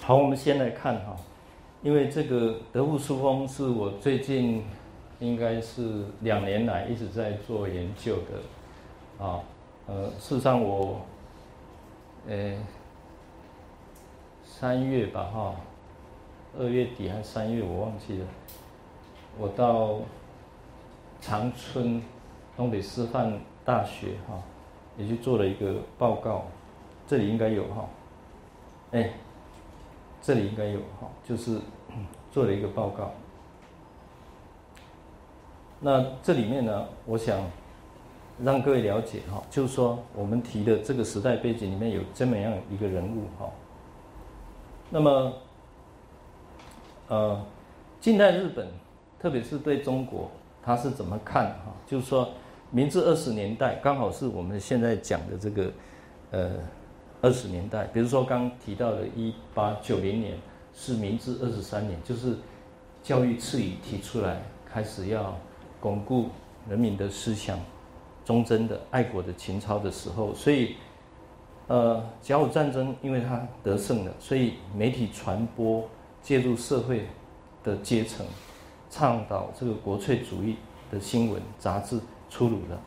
好，我们先来看哈，因为这个德物书风是我最近应该是两年来一直在做研究的，啊，呃，事实上我，呃，三月吧哈，二月底还是三月我忘记了，我到长春东北师范大学哈，也去做了一个报告，这里应该有哈，哎。这里应该有哈，就是 做了一个报告。那这里面呢，我想让各位了解哈，就是说我们提的这个时代背景里面有这么样一个人物哈。那么，呃，近代日本，特别是对中国，他是怎么看哈？就是说，明治二十年代刚好是我们现在讲的这个，呃。二十年代，比如说刚提到的1890年是明治二十三年，就是教育次语提出来，开始要巩固人民的思想、忠贞的爱国的情操的时候，所以，呃，甲午战争因为它得胜了，所以媒体传播介入社会的阶层，倡导这个国粹主义的新闻杂志出炉了，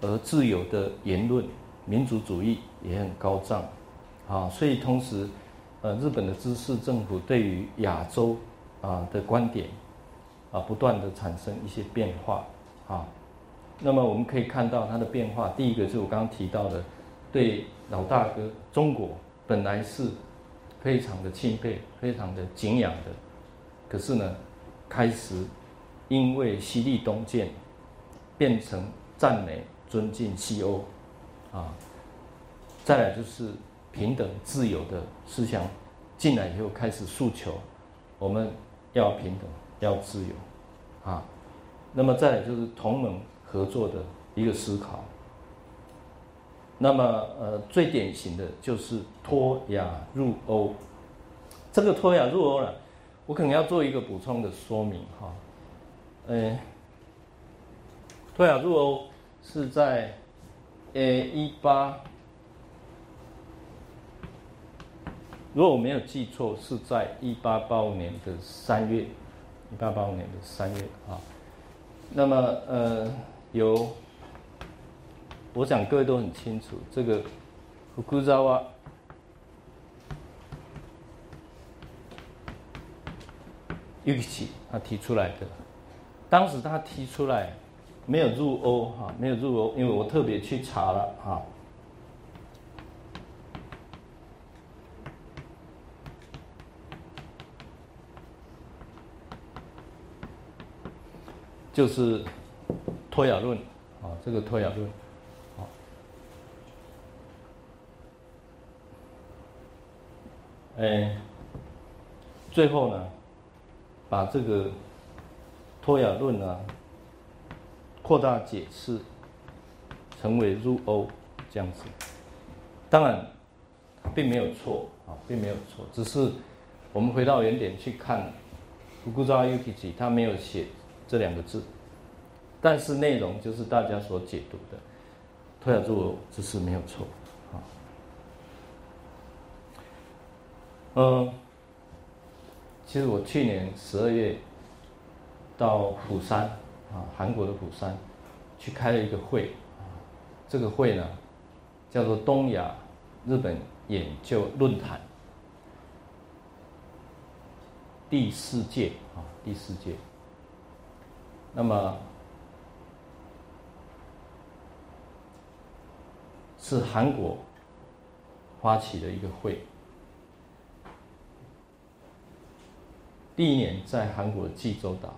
而自由的言论。民族主义也很高涨，啊，所以同时，呃，日本的知识政府对于亚洲啊的观点，啊，不断的产生一些变化，啊，那么我们可以看到它的变化。第一个就是我刚刚提到的，对老大哥中国本来是非常的钦佩、非常的敬仰的，可是呢，开始因为西历东渐，变成赞美、尊敬西欧。啊，再来就是平等自由的思想进来以后，开始诉求我们要平等，要自由，啊，那么再来就是同盟合作的一个思考。那么呃，最典型的就是脱亚入欧，这个脱亚入欧了，我可能要做一个补充的说明哈，呃，脱亚入欧是在。呃，一八，如果我没有记错，是在一八八五年的三月，一八八五年的三月啊。那么，呃，有，我想各位都很清楚，这个福库扎瓦尤其奇他提出来的，当时他提出来。没有入欧哈，没有入欧，因为我特别去查了哈，就是托亚论啊，这个托亚论，好，哎，最后呢，把这个托亚论呢。扩大解释，成为入欧这样子，当然并没有错啊，并没有错，只是我们回到原点去看，古古扎 U T G 他没有写这两个字，但是内容就是大家所解读的，托亚入欧这是没有错啊。嗯，其实我去年十二月到釜山。啊，韩国的釜山，去开了一个会，啊，这个会呢，叫做东亚日本研究论坛，第四届啊，第四届。那么是韩国发起的一个会，第一年在韩国济州岛。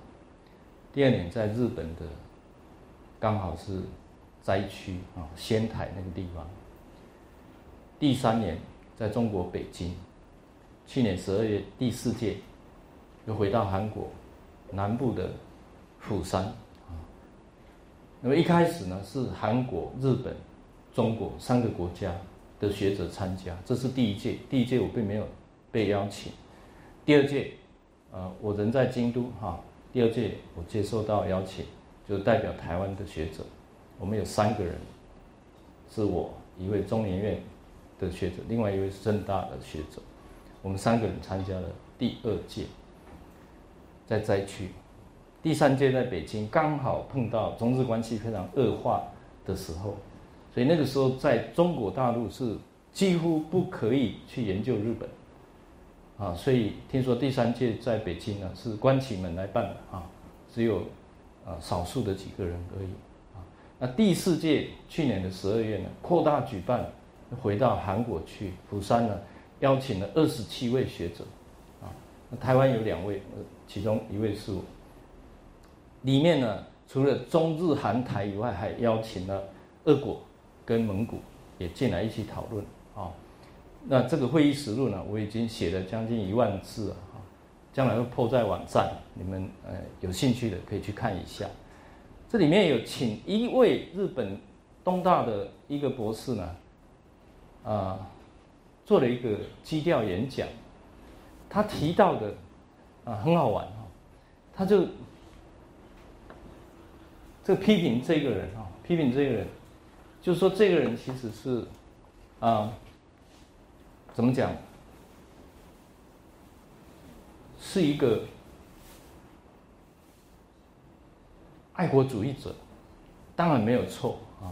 第二年在日本的，刚好是灾区啊，仙台那个地方。第三年在中国北京，去年十二月第四届又回到韩国南部的釜山啊。那么一开始呢是韩国、日本、中国三个国家的学者参加，这是第一届。第一届我并没有被邀请。第二届，呃，我人在京都哈。第二届我接受到邀请，就代表台湾的学者，我们有三个人，是我一位中研院的学者，另外一位是正大的学者，我们三个人参加了第二届，在灾区，第三届在北京，刚好碰到中日关系非常恶化的时候，所以那个时候在中国大陆是几乎不可以去研究日本。啊，所以听说第三届在北京呢是关起门来办的啊，只有啊少数的几个人而已啊。那第四届去年的十二月呢扩大举办，回到韩国去釜山呢，邀请了二十七位学者啊，那台湾有两位，其中一位是我。里面呢除了中日韩台以外，还邀请了俄国跟蒙古也进来一起讨论啊。那这个会议实录呢，我已经写了将近一万字了，将来会铺在网站，你们呃有兴趣的可以去看一下。这里面有请一位日本东大的一个博士呢，啊，做了一个基调演讲，他提到的啊很好玩哈，他就这个批评这个人啊，批评这个人，就是说这个人其实是啊。怎么讲？是一个爱国主义者，当然没有错啊。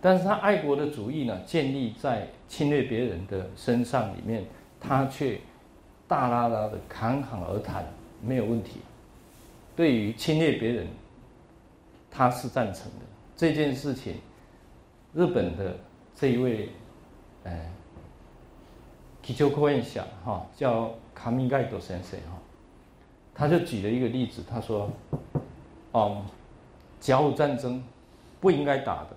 但是他爱国的主义呢，建立在侵略别人的身上里面，他却大拉拉的侃侃而谈，没有问题。对于侵略别人，他是赞成的。这件事情，日本的这一位，哎。祈求科院下哈叫卡米盖多先生哈，他就举了一个例子，他说，哦，甲午战争不应该打的，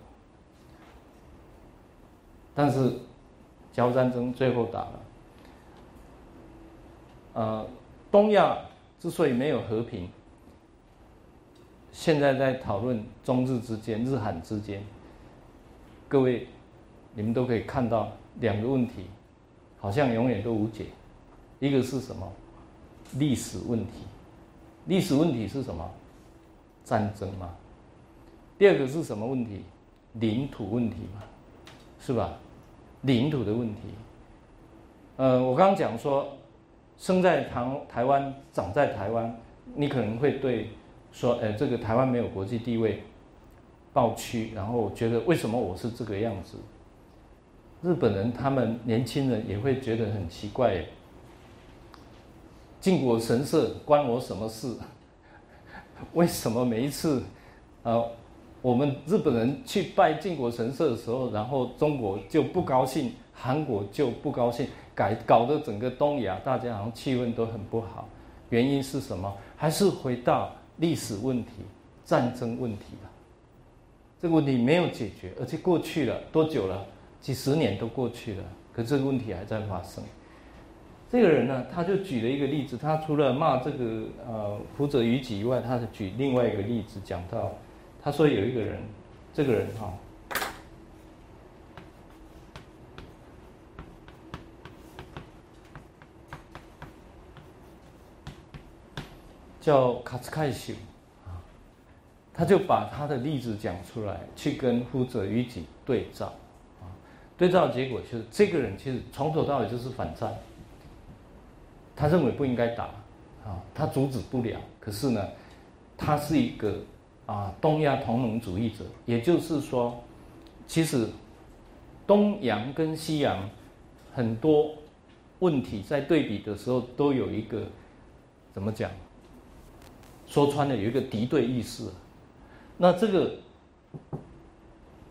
但是甲午战争最后打了。呃，东亚之所以没有和平，现在在讨论中日之间、日韩之间，各位你们都可以看到两个问题。好像永远都无解。一个是什么？历史问题。历史问题是什么？战争嘛。第二个是什么问题？领土问题嘛，是吧？领土的问题。呃，我刚刚讲说，生在台台湾，长在台湾，你可能会对说，呃，这个台湾没有国际地位，抱屈，然后觉得为什么我是这个样子？日本人他们年轻人也会觉得很奇怪，靖国神社关我什么事？为什么每一次，呃，我们日本人去拜靖国神社的时候，然后中国就不高兴，韩国就不高兴，改搞得整个东亚大家好像气氛都很不好。原因是什么？还是回到历史问题、战争问题了？这个问题没有解决，而且过去了多久了？几十年都过去了，可这个问题还在发生。这个人呢，他就举了一个例子，他除了骂这个呃福泽谕吉以外，他是举另外一个例子，讲到他说有一个人，这个人哈叫卡斯凯修啊，他就把他的例子讲出来，去跟福泽谕吉对照。对照结果就是，这个人其实从头到尾就是反战。他认为不应该打，啊，他阻止不了。可是呢，他是一个啊东亚同盟主义者，也就是说，其实东洋跟西洋很多问题在对比的时候，都有一个怎么讲？说穿了有一个敌对意识。那这个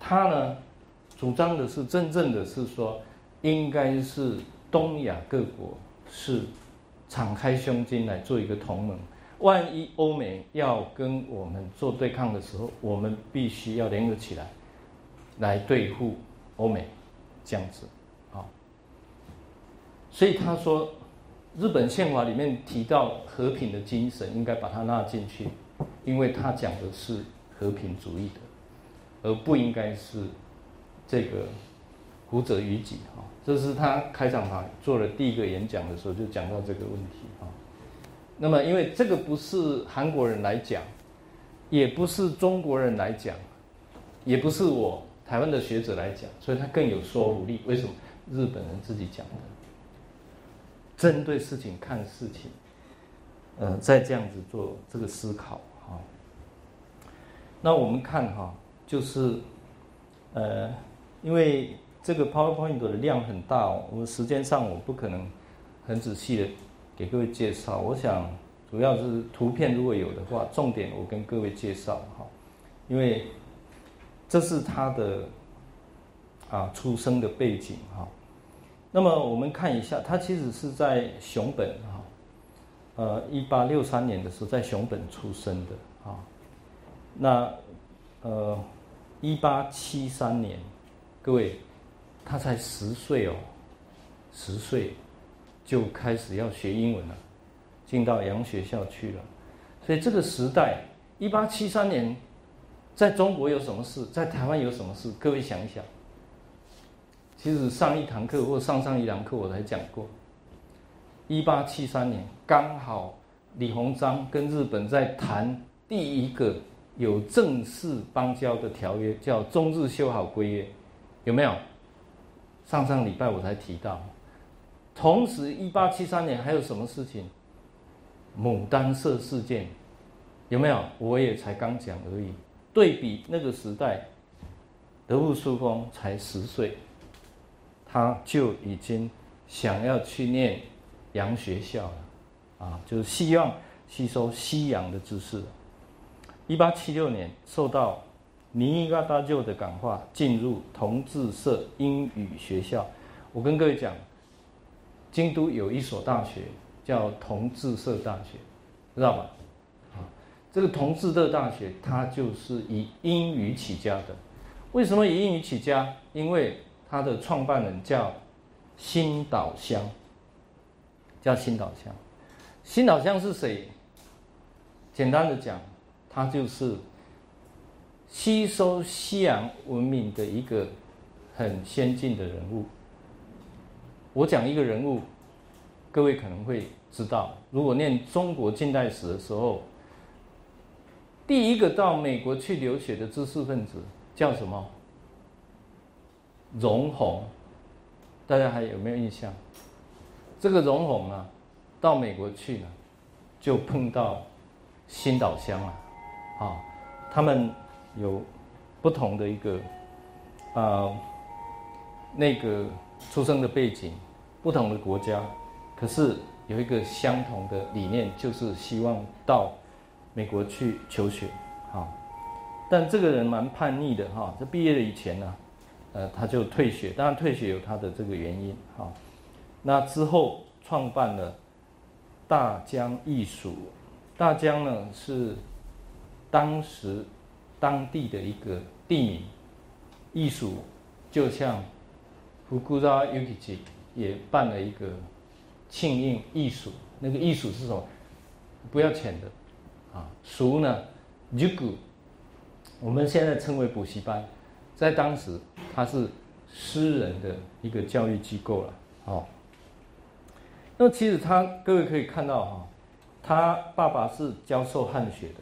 他呢？主张的是真正的是说，应该是东亚各国是敞开胸襟来做一个同盟。万一欧美要跟我们做对抗的时候，我们必须要联合起来，来对付欧美，这样子，啊。所以他说，日本宪法里面提到和平的精神，应该把它纳进去，因为他讲的是和平主义的，而不应该是。这个胡者于己哈，这是他开场白做了第一个演讲的时候就讲到这个问题哈。那么因为这个不是韩国人来讲，也不是中国人来讲，也不是我台湾的学者来讲，所以他更有说服力。为什么？日本人自己讲的，针对事情看事情，呃，再这样子做这个思考哈。那我们看哈，就是呃，因为这个 PowerPoint 的量很大，哦我们时间上我不可能很仔细的给各位介绍。我想主要是图片如果有的话，重点我跟各位介绍哈，因为这是他的。啊，出生的背景哈，那么我们看一下，他其实是在熊本哈，呃，一八六三年的时候在熊本出生的啊，那呃，一八七三年，各位，他才十岁哦，十岁就开始要学英文了，进到洋学校去了，所以这个时代，一八七三年，在中国有什么事，在台湾有什么事？各位想一想。其实上一堂课或上上一堂课我才讲过，一八七三年刚好李鸿章跟日本在谈第一个有正式邦交的条约，叫中日修好规约，有没有？上上礼拜我才提到。同时，一八七三年还有什么事情？牡丹社事件，有没有？我也才刚讲而已。对比那个时代，德布书峰才十岁。他就已经想要去念洋学校了，啊，就是希望吸收西洋的知识。一八七六年，受到尼加大舅的感化，进入同治社英语学校。我跟各位讲，京都有一所大学叫同治社大学，知道吧？啊，这个同治的大学，它就是以英语起家的。为什么以英语起家？因为他的创办人叫新岛乡，叫新岛乡。新岛乡是谁？简单的讲，他就是吸收西洋文明的一个很先进的人物。我讲一个人物，各位可能会知道。如果念中国近代史的时候，第一个到美国去留学的知识分子叫什么？荣闳，大家还有没有印象？这个荣闳啊，到美国去了，就碰到新岛乡了，啊，他们有不同的一个啊那个出生的背景，不同的国家，可是有一个相同的理念，就是希望到美国去求学，啊，但这个人蛮叛逆的哈，在毕业了以前呢。呃，他就退学，当然退学有他的这个原因哈。那之后创办了大江艺术，大江呢是当时当地的一个地名，艺术就像福古拉 Ukichi 也办了一个庆应艺术，那个艺术是什么？不要钱的啊。俗呢，Juku，我们现在称为补习班。在当时，它是私人的一个教育机构了，哦。那么其实他，各位可以看到哈，他爸爸是教授汉学的，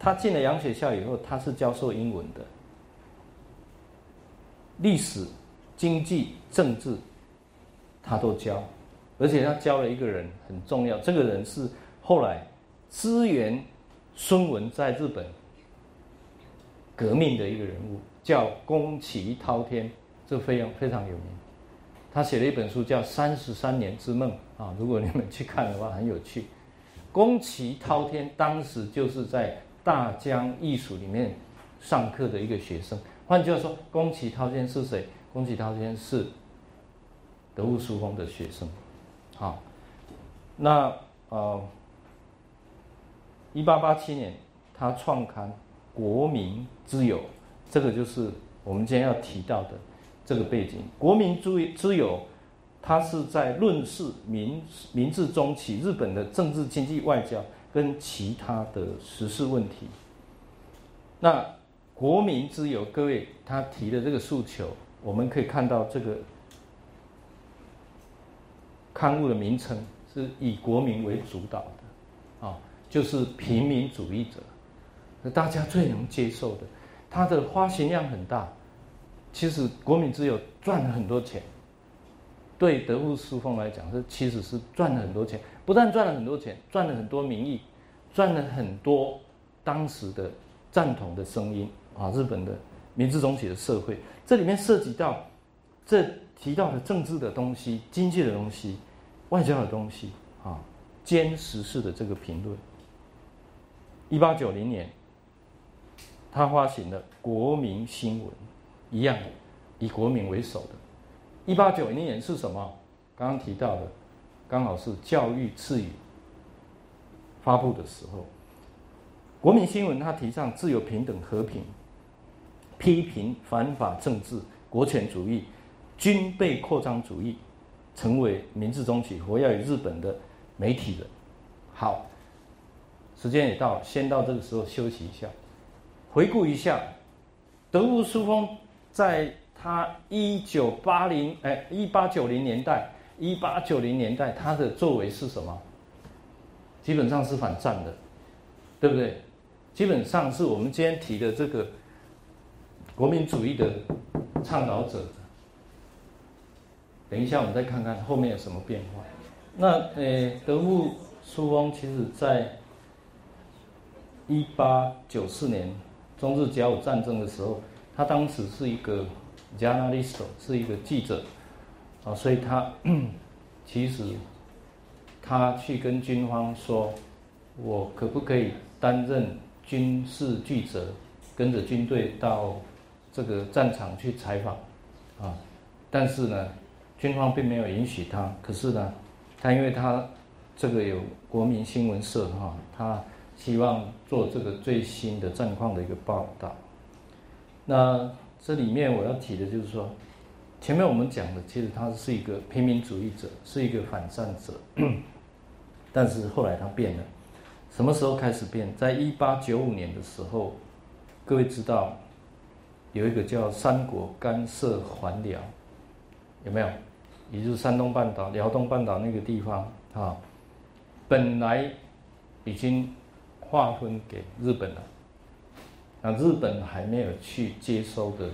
他进了洋学校以后，他是教授英文的，历史、经济、政治，他都教，而且他教了一个人很重要，这个人是后来支援孙文在日本革命的一个人物。叫宫崎滔天，这非常非常有名。他写了一本书叫《三十三年之梦》啊，如果你们去看的话，很有趣。宫崎滔天当时就是在大江艺术里面上课的一个学生。换句话说，宫崎滔天是谁？宫崎滔天是德物书风的学生。好，那呃，一八八七年，他创刊《国民之友》。这个就是我们今天要提到的这个背景。国民之之友，他是在论述明明治中期日本的政治、经济、外交跟其他的时事问题。那国民之友，各位他提的这个诉求，我们可以看到这个刊物的名称是以国民为主导的。啊，就是平民主义者，大家最能接受的。它的发行量很大，其实国民只有赚了很多钱。对德富书风来讲，这其实是赚了很多钱，不但赚了很多钱，赚了很多名义，赚了很多当时的赞同的声音啊！日本的明治中期的社会，这里面涉及到这提到的政治的东西、经济的东西、外交的东西啊，兼时事的这个评论。一八九零年，他发行了《国民新闻》，一样以国民为首的。一八九零年是什么？刚刚提到的，刚好是教育赐予发布的时候。国民新闻它提倡自由、平等、和平，批评反法政治、国权主义、军备扩张主义，成为明治中期活跃于日本的媒体人。好，时间也到，先到这个时候休息一下，回顾一下德务书风在。他一九八零哎，一八九零年代，一八九零年代他的作为是什么？基本上是反战的，对不对？基本上是我们今天提的这个国民主义的倡导者。等一下，我们再看看后面有什么变化。那呃，德务书翁其实在一八九四年中日甲午战争的时候，他当时是一个。journalist 是一个记者啊，所以他其实他去跟军方说，我可不可以担任军事记者，跟着军队到这个战场去采访啊？但是呢，军方并没有允许他。可是呢，他因为他这个有国民新闻社哈，他希望做这个最新的战况的一个报道。那这里面我要提的就是说，前面我们讲的，其实他是一个平民主义者，是一个反战者，但是后来他变了。什么时候开始变？在一八九五年的时候，各位知道有一个叫三国干涉还辽，有没有？也就是山东半岛、辽东半岛那个地方啊，本来已经划分给日本了。那日本还没有去接收的，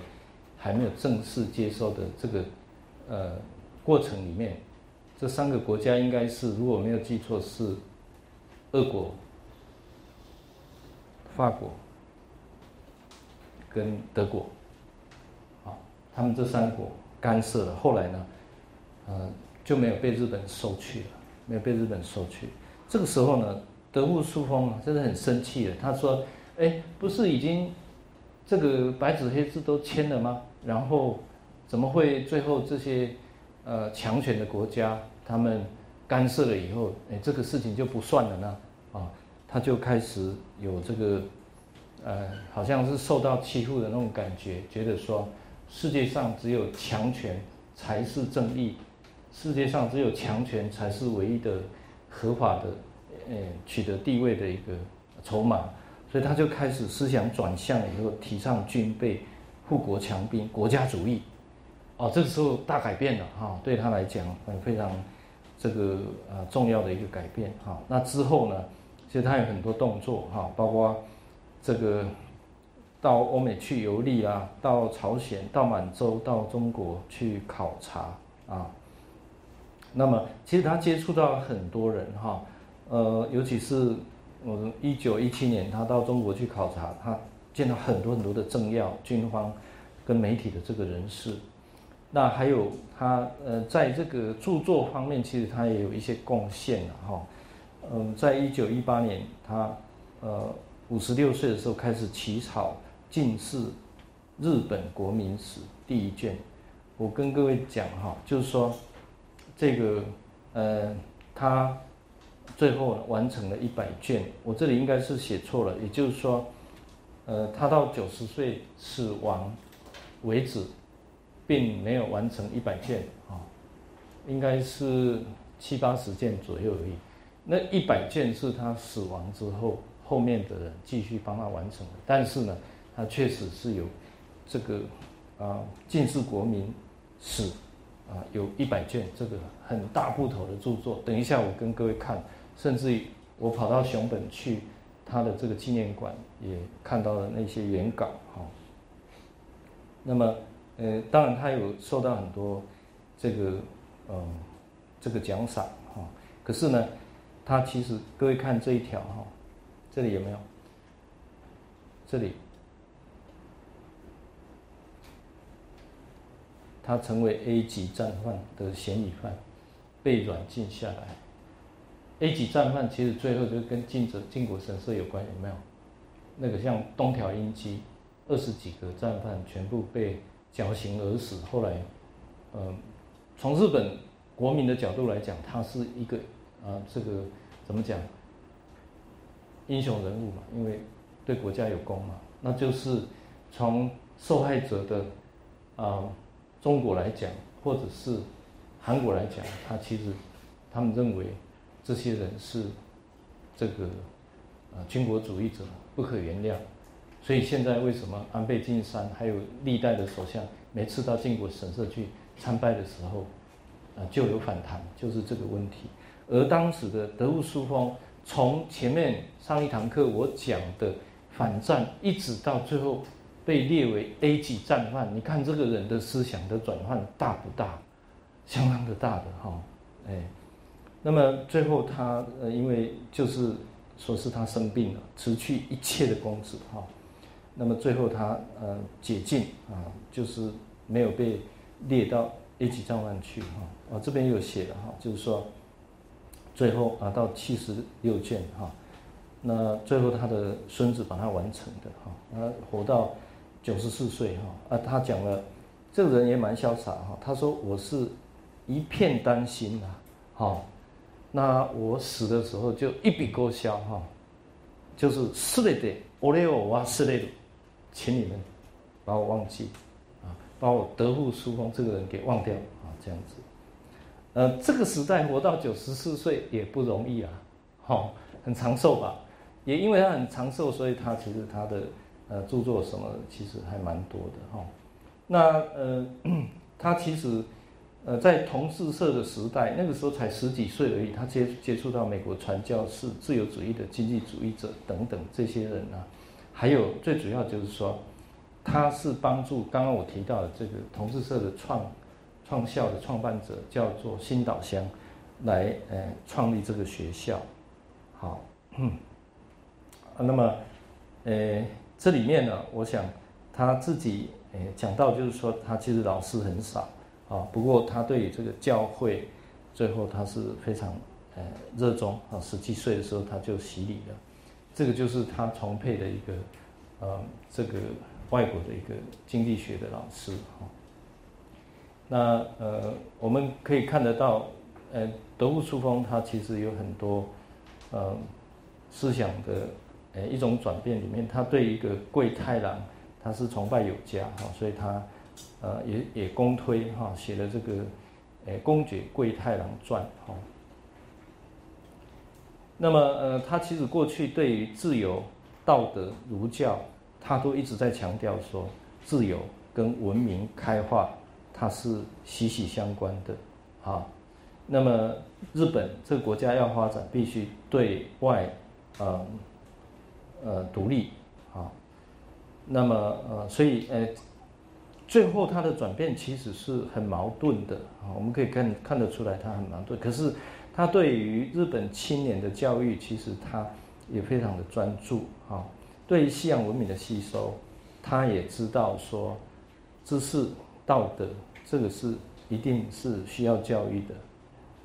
还没有正式接收的这个呃过程里面，这三个国家应该是如果没有记错是俄国、法国跟德国，啊，他们这三国干涉了，后来呢，呃就没有被日本收去了，没有被日本收去。这个时候呢，德务书风真的很生气了，他说。哎，不是已经这个白纸黑字都签了吗？然后怎么会最后这些呃强权的国家他们干涉了以后，哎，这个事情就不算了呢？啊，他就开始有这个呃，好像是受到欺负的那种感觉，觉得说世界上只有强权才是正义，世界上只有强权才是唯一的合法的呃取得地位的一个筹码。所以他就开始思想转向以后，提倡军备、富国强兵、国家主义。哦，这个时候大改变了哈，对他来讲，很非常这个呃重要的一个改变哈。那之后呢，其实他有很多动作哈，包括这个到欧美去游历啊，到朝鲜、到满洲、到中国去考察啊。那么其实他接触到很多人哈，呃，尤其是。我一九一七年，他到中国去考察，他见到很多很多的政要、军方跟媒体的这个人士。那还有他呃，在这个著作方面，其实他也有一些贡献了哈。嗯，在一九一八年，他呃五十六岁的时候开始起草《近世日本国民史》第一卷。我跟各位讲哈，就是说这个呃他。最后完成了一百卷，我这里应该是写错了，也就是说，呃，他到九十岁死亡为止，并没有完成一百卷啊，应该是七八十件左右而已。那一百卷是他死亡之后后面的人继续帮他完成的，但是呢，他确实是有这个啊近世国民史啊有一百卷这个很大部头的著作。等一下我跟各位看。甚至于我跑到熊本去，他的这个纪念馆也看到了那些原稿哈。那么，呃，当然他有受到很多这个嗯这个奖赏哈。可是呢，他其实各位看这一条哈，这里有没有？这里。他成为 A 级战犯的嫌疑犯，被软禁下来。A 级战犯其实最后就跟晋者晋国神社有关，有没有？那个像东条英机，二十几个战犯全部被绞刑而死。后来，嗯，从日本国民的角度来讲，他是一个啊，这个怎么讲？英雄人物嘛，因为对国家有功嘛。那就是从受害者的啊。中国来讲，或者是韩国来讲，他其实他们认为这些人是这个啊军国主义者，不可原谅。所以现在为什么安倍晋三还有历代的首相，每次到靖国神社去参拜的时候，啊就有反弹，就是这个问题。而当时的德务书风，从前面上一堂课我讲的反战，一直到最后。被列为 A 级战犯，你看这个人的思想的转换大不大？相当的大的哈，哎，那么最后他呃，因为就是说是他生病了，辞去一切的公职哈，那么最后他呃解禁啊，就是没有被列到 A 级战犯去哈，啊这边有写了哈，就是说最后啊到七十六卷哈，那最后他的孙子把他完成的哈，他活到。九十四岁哈啊，他讲了，这个人也蛮潇洒哈。他说：“我是一片担心呐，哈，那我死的时候就一笔勾销哈，就是是的的，我嘞我哇是的，请你们把我忘记啊，把我德富书风这个人给忘掉啊，这样子。呃，这个时代活到九十四岁也不容易啊，哈，很长寿吧？也因为他很长寿，所以他其实他的。呃，著作什么其实还蛮多的哈。那呃，他其实呃在同志社的时代，那个时候才十几岁而已，他接接触到美国传教士、自由主义的经济主义者等等这些人啊，还有最主要就是说，他是帮助刚刚我提到的这个同志社的创创校的创办者，叫做新岛乡，来呃创立这个学校。好，嗯，那么呃。这里面呢，我想他自己诶讲到，就是说他其实老师很少啊，不过他对这个教会，最后他是非常呃热衷啊。十几岁的时候他就洗礼了，这个就是他崇佩的一个呃这个外国的一个经济学的老师哈。那呃我们可以看得到，呃德物书风他其实有很多呃思想的。诶，一种转变里面，他对一个桂太郎，他是崇拜有加哈，所以他呃也也公推哈，写了这个诶《公爵桂太郎传》哈。那么呃，他其实过去对于自由、道德、儒教，他都一直在强调说，自由跟文明开化它是息息相关的啊。那么日本这个国家要发展，必须对外嗯。呃，独立，啊，那么呃，所以呃，最后他的转变其实是很矛盾的啊，我们可以看看得出来他很矛盾。可是他对于日本青年的教育，其实他也非常的专注啊。对于西洋文明的吸收，他也知道说，知识、道德这个是一定是需要教育的，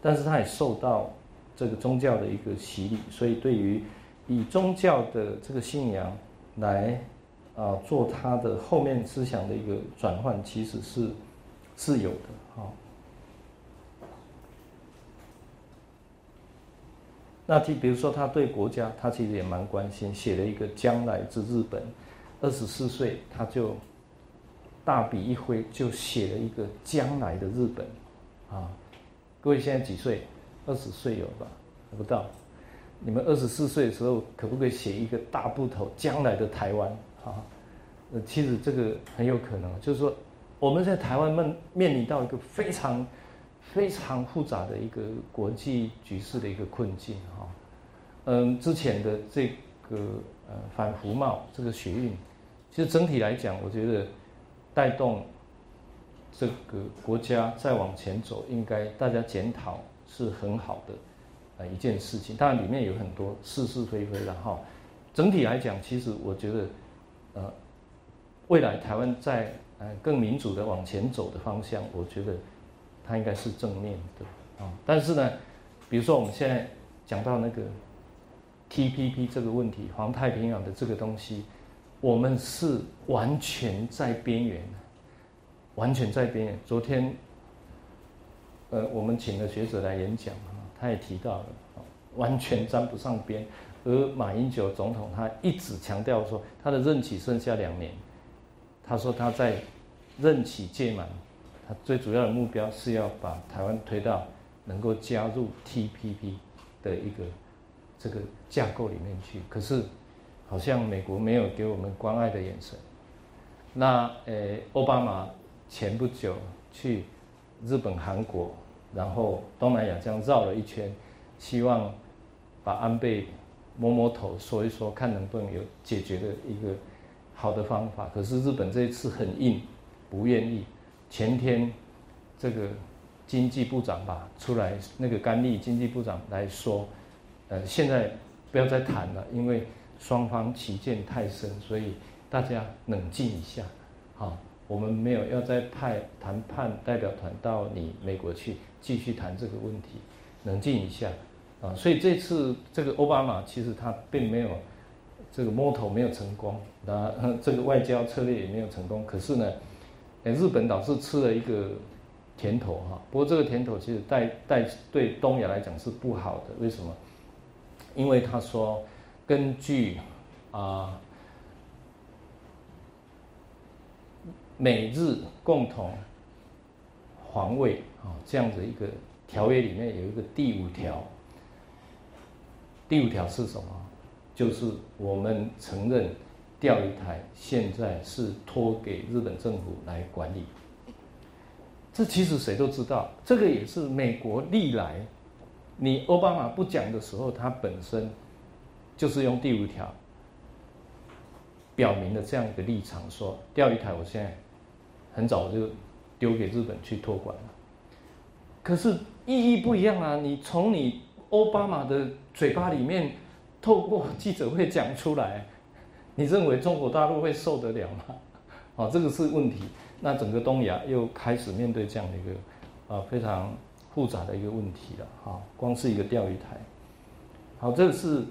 但是他也受到这个宗教的一个洗礼，所以对于。以宗教的这个信仰来啊做他的后面思想的一个转换，其实是是有的哈。那就比如说他对国家，他其实也蛮关心，写了一个《将来之日本》，二十四岁他就大笔一挥，就写了一个将来的日本啊。各位现在几岁？二十岁有吧？不到。你们二十四岁的时候，可不可以写一个大部头将来的台湾啊？呃，其实这个很有可能，就是说我们在台湾面面临到一个非常非常复杂的一个国际局势的一个困境哈。嗯，之前的这个呃反服贸这个学运，其实整体来讲，我觉得带动这个国家再往前走，应该大家检讨是很好的呃一件事情。当然里面有很多是是非非的哈。整体来讲，其实我觉得呃未来台湾在呃更民主的往前走的方向，我觉得它应该是正面的啊。但是呢，比如说我们现在讲到那个。TPP 这个问题，环太平洋的这个东西，我们是完全在边缘，完全在边缘。昨天，呃，我们请了学者来演讲啊，他也提到了，完全沾不上边。而马英九总统他一直强调说，他的任期剩下两年，他说他在任期届满，他最主要的目标是要把台湾推到能够加入 TPP 的一个。这个架构里面去，可是好像美国没有给我们关爱的眼神。那呃，奥巴马前不久去日本、韩国，然后东南亚这样绕了一圈，希望把安倍摸摸头，说一说，看能不能有解决的一个好的方法。可是日本这一次很硬，不愿意。前天这个经济部长吧出来，那个甘利经济部长来说。呃，现在不要再谈了，因为双方起见太深，所以大家冷静一下。好，我们没有要再派谈判代表团到你美国去继续谈这个问题，冷静一下。啊，所以这次这个奥巴马其实他并没有这个摸头没有成功，那这个外交策略也没有成功。可是呢，日本倒是吃了一个甜头哈。不过这个甜头其实带带对东亚来讲是不好的，为什么？因为他说，根据啊美日共同防卫啊这样子一个条约里面有一个第五条，第五条是什么？就是我们承认钓鱼台现在是托给日本政府来管理。这其实谁都知道，这个也是美国历来。你奥巴马不讲的时候，他本身就是用第五条表明了这样一个立场，说钓鱼台我现在很早就丢给日本去托管了。可是意义不一样啊！你从你奥巴马的嘴巴里面透过记者会讲出来，你认为中国大陆会受得了吗？哦，这个是问题。那整个东亚又开始面对这样的一个啊非常。复杂的一个问题了，哈，光是一个钓鱼台。好，这个是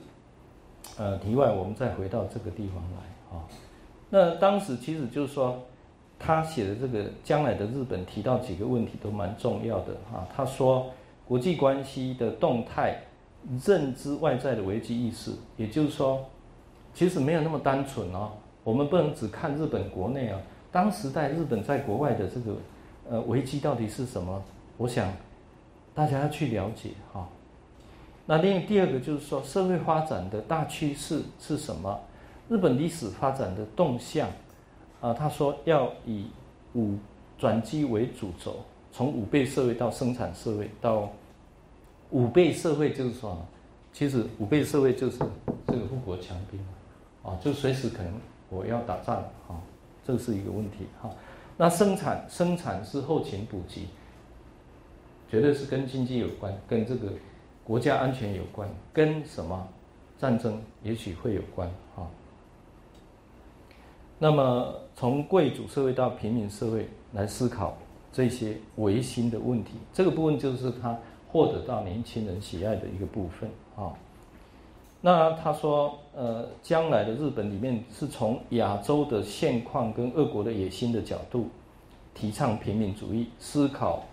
呃题外，我们再回到这个地方来，啊。那当时其实就是说，他写的这个将来的日本提到几个问题都蛮重要的，哈。他说国际关系的动态，认知外在的危机意识，也就是说，其实没有那么单纯哦。我们不能只看日本国内啊，当时在日本在国外的这个呃危机到底是什么？我想。大家要去了解哈。那另第二个就是说，社会发展的大趋势是什么？日本历史发展的动向啊，他说要以五转机为主轴，从五倍社会到生产社会，到五倍社会就是说，其实五倍社会就是这个富国强兵啊，就随时可能我要打仗啊，这是一个问题哈。那生产生产是后勤补给。绝对是跟经济有关，跟这个国家安全有关，跟什么战争也许会有关啊。那么从贵族社会到平民社会来思考这些维新的问题，这个部分就是他获得到年轻人喜爱的一个部分啊。那他说，呃，将来的日本里面是从亚洲的现况跟俄国的野心的角度，提倡平民主义，思考。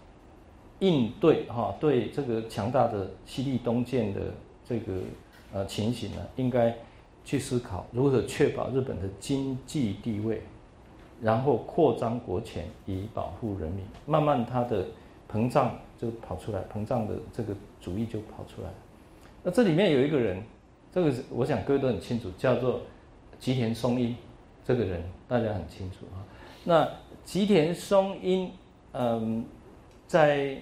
应对哈对这个强大的西力东建的这个呃情形呢，应该去思考如何确保日本的经济地位，然后扩张国权以保护人民。慢慢它的膨胀就跑出来，膨胀的这个主义就跑出来。那这里面有一个人，这个我想各位都很清楚，叫做吉田松阴。这个人大家很清楚啊。那吉田松阴，嗯。在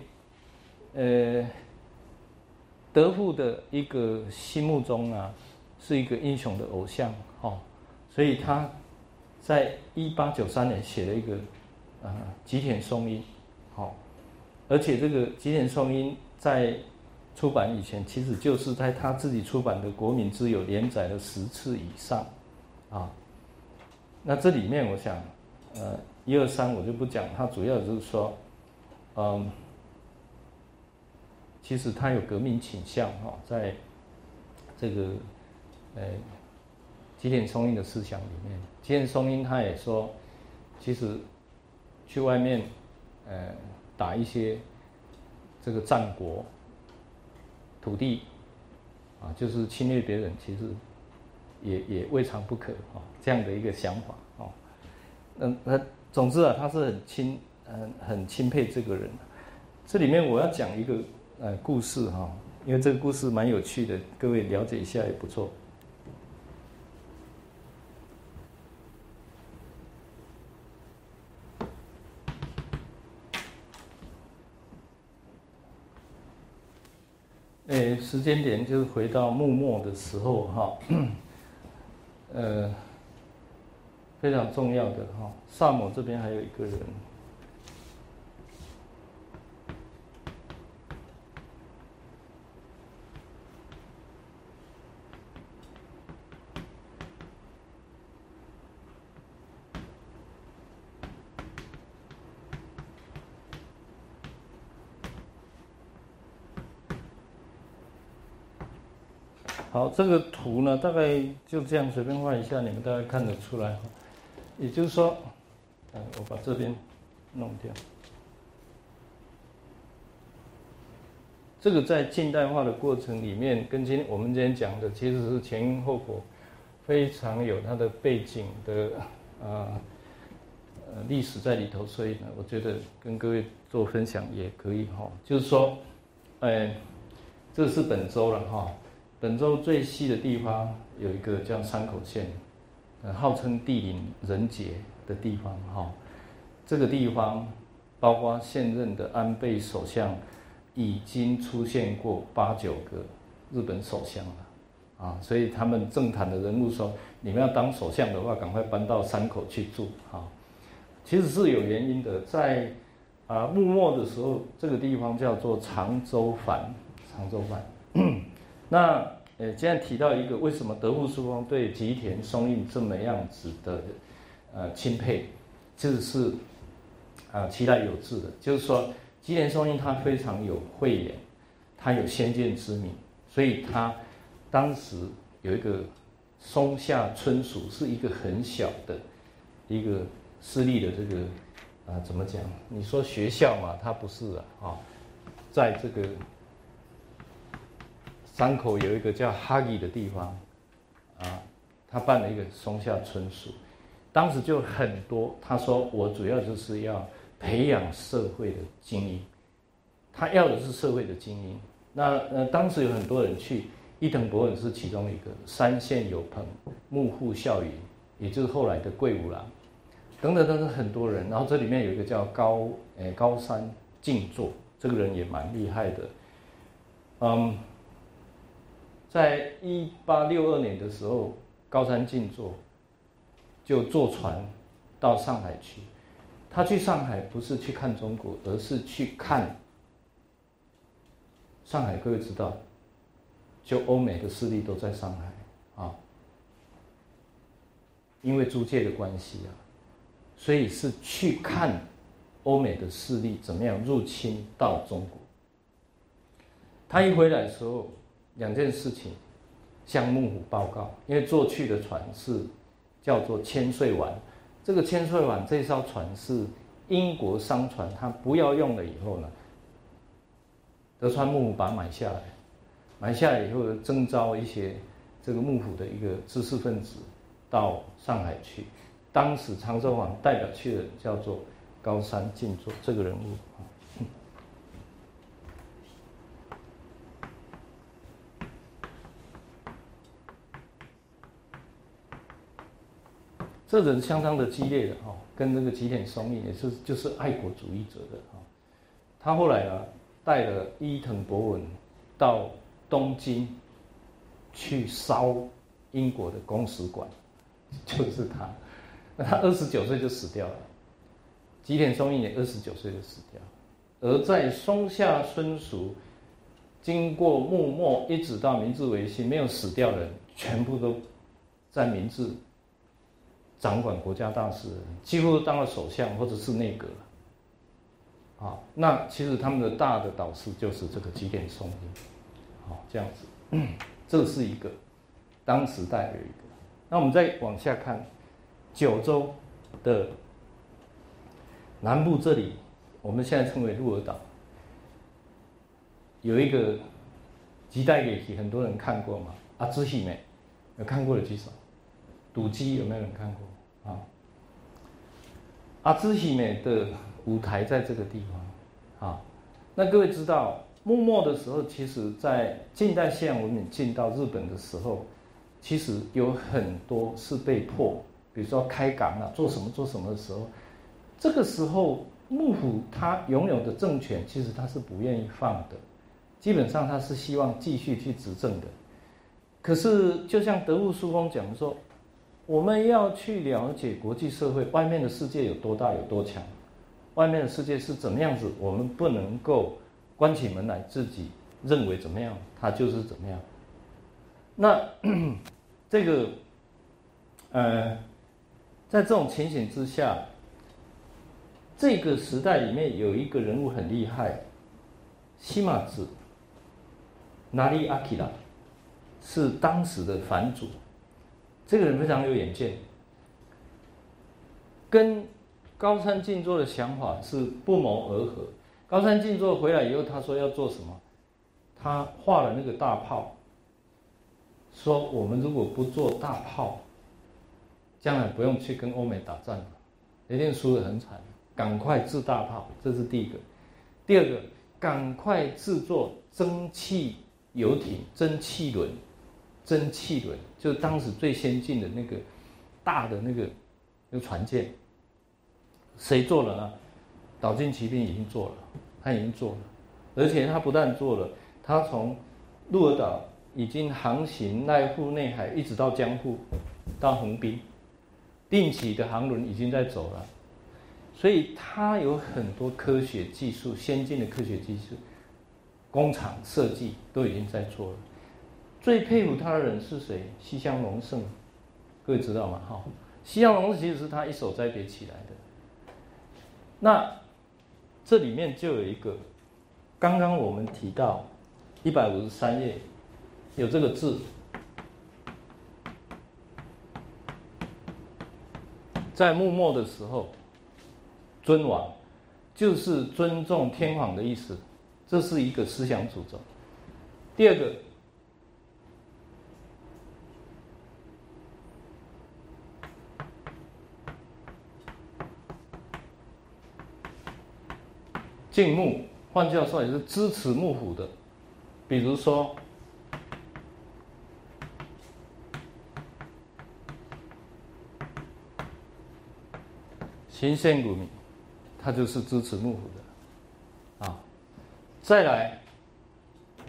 呃德富的一个心目中啊，是一个英雄的偶像，哦，所以他在一八九三年写了一个呃吉田松阴，而且这个吉田松阴在出版以前，其实就是在他自己出版的《国民之友》连载了十次以上，啊，那这里面我想，呃，一二三我就不讲，它主要就是说，嗯。其实他有革命倾向哈，在这个呃吉田松阴的思想里面，吉田松阴他也说，其实去外面呃打一些这个战国土地啊，就是侵略别人，其实也也未尝不可啊，这样的一个想法啊。嗯，那总之啊，他是很钦很很钦佩这个人。这里面我要讲一个。呃，故事哈，因为这个故事蛮有趣的，各位了解一下也不错。诶，时间点就是回到幕末的时候哈，呃，非常重要的哈，萨摩这边还有一个人。这个图呢，大概就这样随便画一下，你们大概看得出来。也就是说，呃，我把这边弄掉。这个在近代化的过程里面，跟今天我们今天讲的其实是前因后果，非常有它的背景的啊呃历史在里头，所以呢，我觉得跟各位做分享也可以哈。就是说，哎，这是本周了哈。本州最西的地方有一个叫山口县，号称地灵人杰的地方哈。这个地方包括现任的安倍首相，已经出现过八九个日本首相了啊。所以他们政坛的人物说，你们要当首相的话，赶快搬到山口去住哈。其实是有原因的，在啊幕末的时候，这个地方叫做长州藩，长州藩。那呃，今天提到一个，为什么德富书坊对吉田松阴这么样子的呃钦佩，就是啊期待有志的，就是说吉田松阴他非常有慧眼，他有先见之明，所以他当时有一个松下村塾，是一个很小的一个私立的这个啊怎么讲？你说学校嘛，它不是啊，啊，在这个。山口有一个叫哈吉的地方，啊，他办了一个松下村塾，当时就很多。他说我主要就是要培养社会的精英，他要的是社会的精英。那呃，当时有很多人去，伊藤博文是其中一个，山县有朋、木户孝允，也就是后来的桂五郎，等等等等很多人。然后这里面有一个叫高诶高山静坐，这个人也蛮厉害的，嗯。在一八六二年的时候，高山静坐就坐船到上海去。他去上海不是去看中国，而是去看上海。各位知道，就欧美的势力都在上海啊，因为租界的关系啊，所以是去看欧美的势力怎么样入侵到中国。他一回来的时候。两件事情向幕府报告，因为坐去的船是叫做千岁丸，这个千岁丸这艘船是英国商船，它不要用了以后呢，德川幕府把它买下来，买下来以后征召一些这个幕府的一个知识分子到上海去，当时长州王代表去的叫做高山静坐这个人物。这人相当的激烈的哈，跟那个吉田松阴也是就是爱国主义者的哈。他后来啊带了伊藤博文到东京去烧英国的公使馆，就是他。那他二十九岁就死掉了，吉田松阴也二十九岁就死掉。而在松下村塾，经过幕末一直到明治维新，没有死掉的人，全部都在明治掌管国家大事，几乎当了首相或者是内阁。啊，那其实他们的大的导师就是这个吉田松阴，好，这样子，这是一个当时代的一个。那我们再往下看，九州的南部这里，我们现在称为鹿儿岛，有一个吉代给题，很多人看过嘛？阿兹喜美有看过的举手，赌鸡有没有人看过？啊，阿兹喜美的。舞台在这个地方，啊，那各位知道，幕末的时候，其实在近代西洋文明进到日本的时候，其实有很多是被迫，比如说开港啊，做什么做什么的时候，这个时候幕府他拥有的政权，其实他是不愿意放的，基本上他是希望继续去执政的。可是就像德务书风讲说，我们要去了解国际社会外面的世界有多大有多强。外面的世界是怎么样子，我们不能够关起门来自己认为怎么样，它就是怎么样。那 这个呃，在这种情形之下，这个时代里面有一个人物很厉害，西马子，哪里阿基拉，是当时的藩主，这个人非常有远见，跟。高山静坐的想法是不谋而合。高山静坐回来以后，他说要做什么？他画了那个大炮，说我们如果不做大炮，将来不用去跟欧美打仗了，一定输得很惨。赶快制大炮，这是第一个。第二个，赶快制作蒸汽游艇、蒸汽轮、蒸汽轮，就当时最先进的那个大的那个那个船舰。谁做了呢？岛津骑兵已经做了，他已经做了，而且他不但做了，他从鹿儿岛已经航行濑户内海，一直到江户，到横滨，定期的航轮已经在走了，所以他有很多科学技术，先进的科学技术，工厂设计都已经在做了。最佩服他的人是谁？西乡隆盛，各位知道吗？哈，西乡隆盛其实是他一手栽培起来的。那这里面就有一个，刚刚我们提到一百五十三页有这个字，在幕末的时候，尊王就是尊重天皇的意思，这是一个思想主轴。第二个。敬幕，换句话说也是支持幕府的，比如说新县股民，他就是支持幕府的，啊，再来，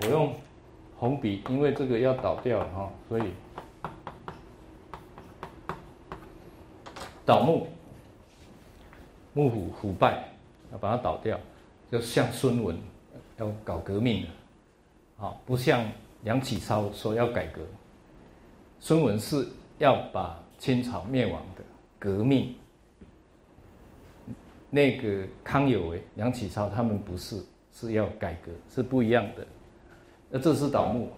我用红笔，因为这个要倒掉了哈，所以倒幕，幕府腐败，要把它倒掉。就像孙文要搞革命的，好，不像梁启超说要改革。孙文是要把清朝灭亡的革命。那个康有为、梁启超他们不是，是要改革，是不一样的。那这是倒幕，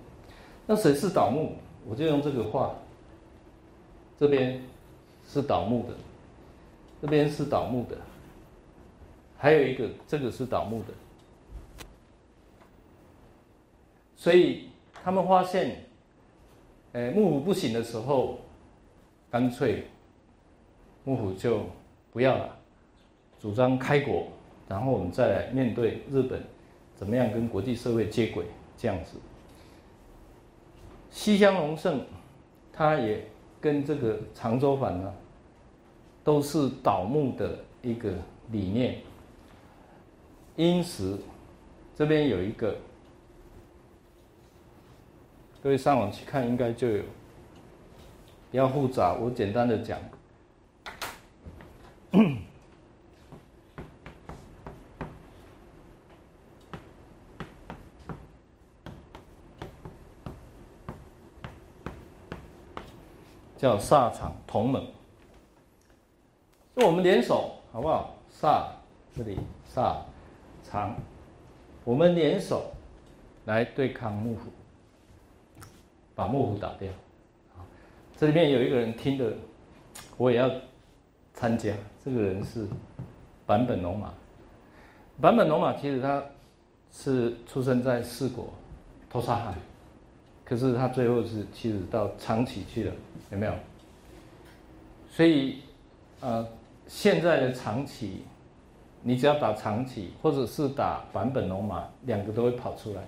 那谁是倒幕？我就用这个画，这边是倒幕的，这边是倒幕的。还有一个，这个是倒幕的，所以他们发现，呃，幕府不行的时候，干脆幕府就不要了，主张开国，然后我们再来面对日本，怎么样跟国际社会接轨这样子。西乡隆盛，他也跟这个长州藩呢，都是倒幕的一个理念。因此，这边有一个各位上网去看，应该就有。比较复杂，我简单的讲，叫萨场同盟，就我们联手，好不好？萨这里萨长，我们联手来对抗幕府，把幕府打掉。这里面有一个人听的，我也要参加。这个人是坂本龙马。坂本龙马其实他是出生在四国托沙海，可是他最后是其实到长崎去了，有没有？所以，呃，现在的长崎，你只要打长崎或者是打坂本龙马，两个都会跑出来。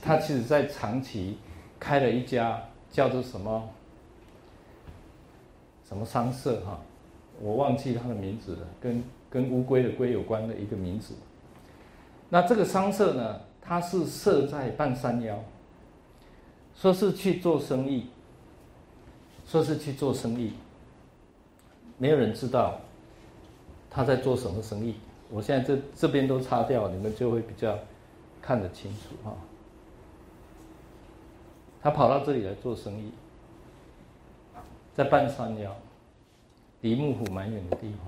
他其实在长崎开了一家叫做什么？什么商社哈，我忘记他的名字了，跟跟乌龟的龟有关的一个名字。那这个商社呢，它是设在半山腰，说是去做生意，说是去做生意，没有人知道他在做什么生意。我现在这这边都擦掉，你们就会比较看得清楚哈。他跑到这里来做生意。在半山腰，离幕府蛮远的地方。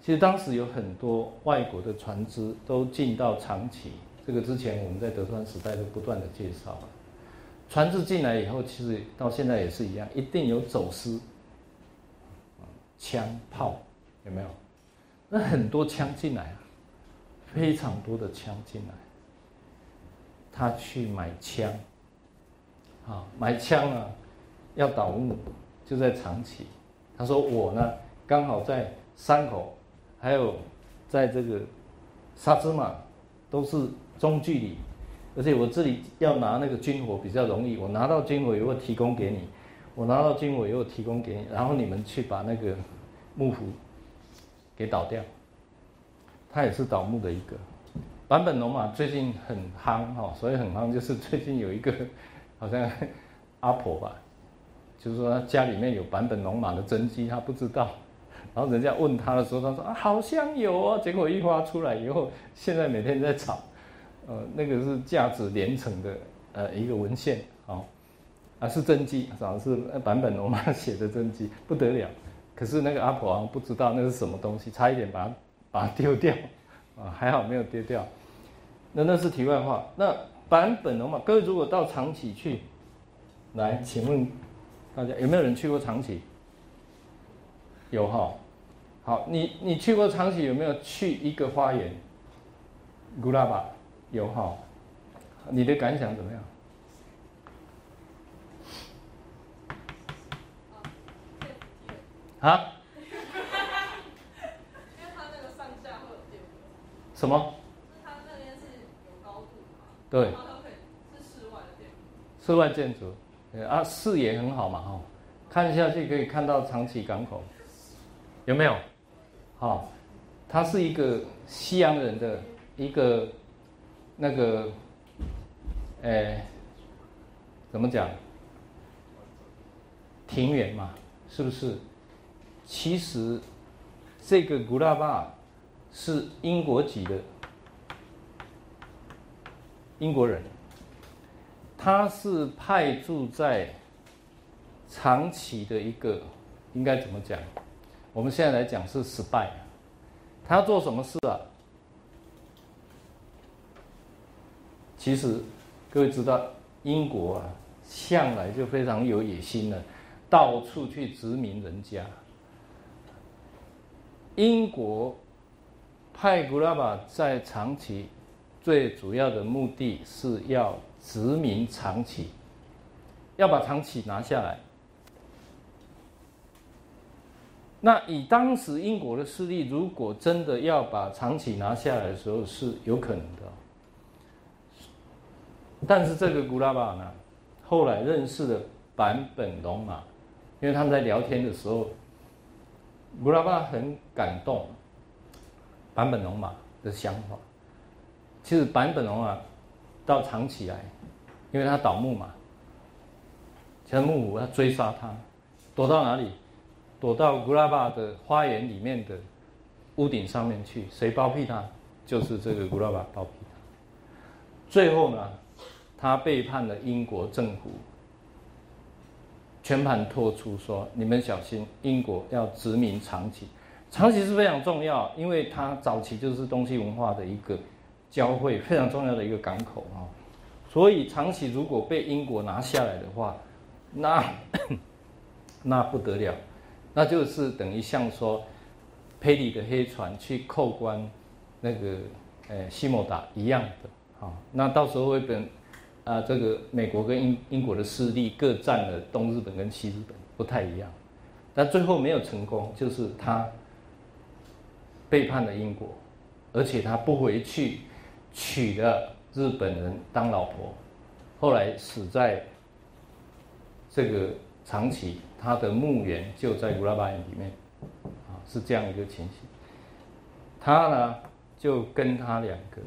其实当时有很多外国的船只都进到长崎，这个之前我们在德川时代都不断的介绍了。船只进来以后，其实到现在也是一样，一定有走私，枪炮有没有？那很多枪进来啊，非常多的枪进来。他去买枪，啊，买枪啊，要倒木。就在长崎，他说我呢刚好在山口，还有在这个沙之马，都是中距离，而且我这里要拿那个军火比较容易，我拿到军火以后提供给你，我拿到军火以后提供给你，然后你们去把那个幕府给倒掉。他也是倒木的一个版本龙马最近很夯哈，所以很夯就是最近有一个 好像阿婆吧。就是说他家里面有版本龙马的真迹，他不知道。然后人家问他的时候，他说啊好像有哦。结果一发出来以后，现在每天在吵。呃，那个是价值连城的呃一个文献，哦，啊是真迹，好像是版本龙马写的真迹，不得了。可是那个阿婆好像不知道那是什么东西，差一点把它把它丢掉，啊还好没有丢掉。那那是题外话。那版本龙马，各位如果到长崎去，来请问。大家有没有人去过长崎？有哈，好，你你去过长崎有没有去一个花园？古拉巴有哈，你的感想怎么样？啊？因为它那个上下会有电什么？它那边是有高度嘛？对。然后它可以是室外的建筑。室外建筑。啊，视野很好嘛，哈，看下去可以看到长崎港口，有没有？好，它是一个西洋人的一个那个，诶，怎么讲？庭园嘛，是不是？其实这个古拉巴是英国籍的英国人。他是派驻在长崎的一个，应该怎么讲？我们现在来讲是失败。他做什么事啊？其实各位知道，英国啊，向来就非常有野心的，到处去殖民人家。英国派古拉巴在长崎，最主要的目的是要。殖民长崎，要把长崎拿下来。那以当时英国的势力，如果真的要把长崎拿下来的时候，是有可能的。但是这个古拉巴呢，后来认识了坂本龙马，因为他们在聊天的时候，古拉巴很感动坂本龙马的想法。其实坂本龙马到长崎来。因为他倒木嘛，前幕府要追杀他，躲到哪里？躲到古拉巴的花园里面的屋顶上面去。谁包庇他？就是这个古拉巴包庇他。最后呢，他背叛了英国政府，全盘托出说：“你们小心，英国要殖民长崎。长崎是非常重要，因为它早期就是东西文化的一个交汇，非常重要的一个港口啊。所以长崎如果被英国拿下来的话，那 那不得了，那就是等于像说佩里的黑船去扣关那个呃西摩达一样的啊。那到时候会等啊，这个美国跟英英国的势力各占了东日本跟西日本，不太一样。但最后没有成功，就是他。背叛了英国，而且他不回去娶了日本人当老婆，后来死在这个长崎，他的墓园就在乌拉巴岩里面，啊，是这样一个情形。他呢就跟他两个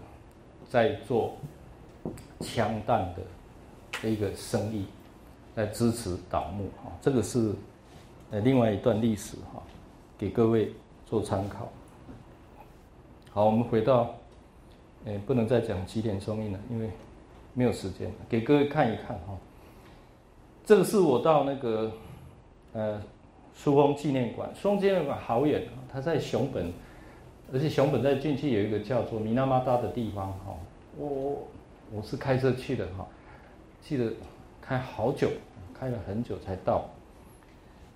在做枪弹的一个生意，在支持倒木啊，这个是呃另外一段历史哈，给各位做参考。好，我们回到，诶，不能再讲吉田松阴了，因为没有时间，给各位看一看哈。这个是我到那个，呃，书峰纪念馆，书峰纪念馆好远啊，它在熊本，而且熊本在近期有一个叫做米纳马达的地方哈。我我是开车去的哈，记得开好久，开了很久才到。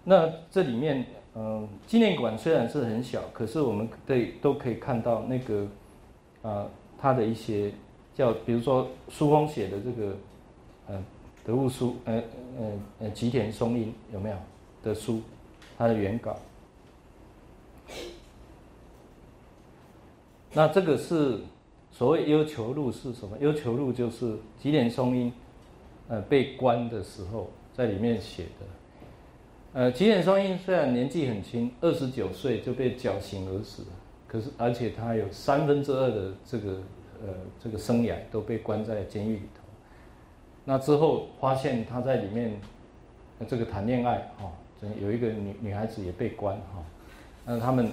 那这里面。嗯，纪念馆虽然是很小，可是我们对都可以看到那个，啊，他的一些叫，比如说书风写的这个，呃，德物书，呃呃呃，吉田松阴有没有的书，他的原稿。那这个是所谓要求录是什么？要求录就是吉田松阴，呃，被关的时候在里面写的。呃，吉田松阴虽然年纪很轻，二十九岁就被绞刑而死，可是而且他有三分之二的这个呃这个生涯都被关在监狱里头。那之后发现他在里面这个谈恋爱哈，有一个女女孩子也被关哈，那他们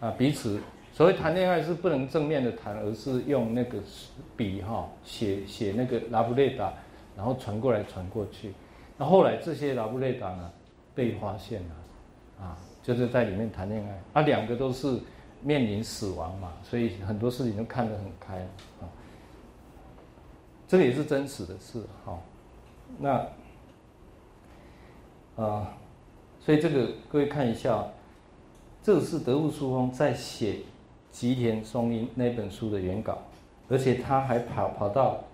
啊彼此所谓谈恋爱是不能正面的谈，而是用那个笔哈写写那个拉布雷达，然后传过来传过去。那后来这些拉布雷达呢？被发现了，啊，就是在里面谈恋爱，啊，两个都是面临死亡嘛，所以很多事情都看得很开啊。这个也是真实的事，好，那，啊，所以这个各位看一下，这是德物书风在写吉田松阴那本书的原稿，而且他还跑跑到，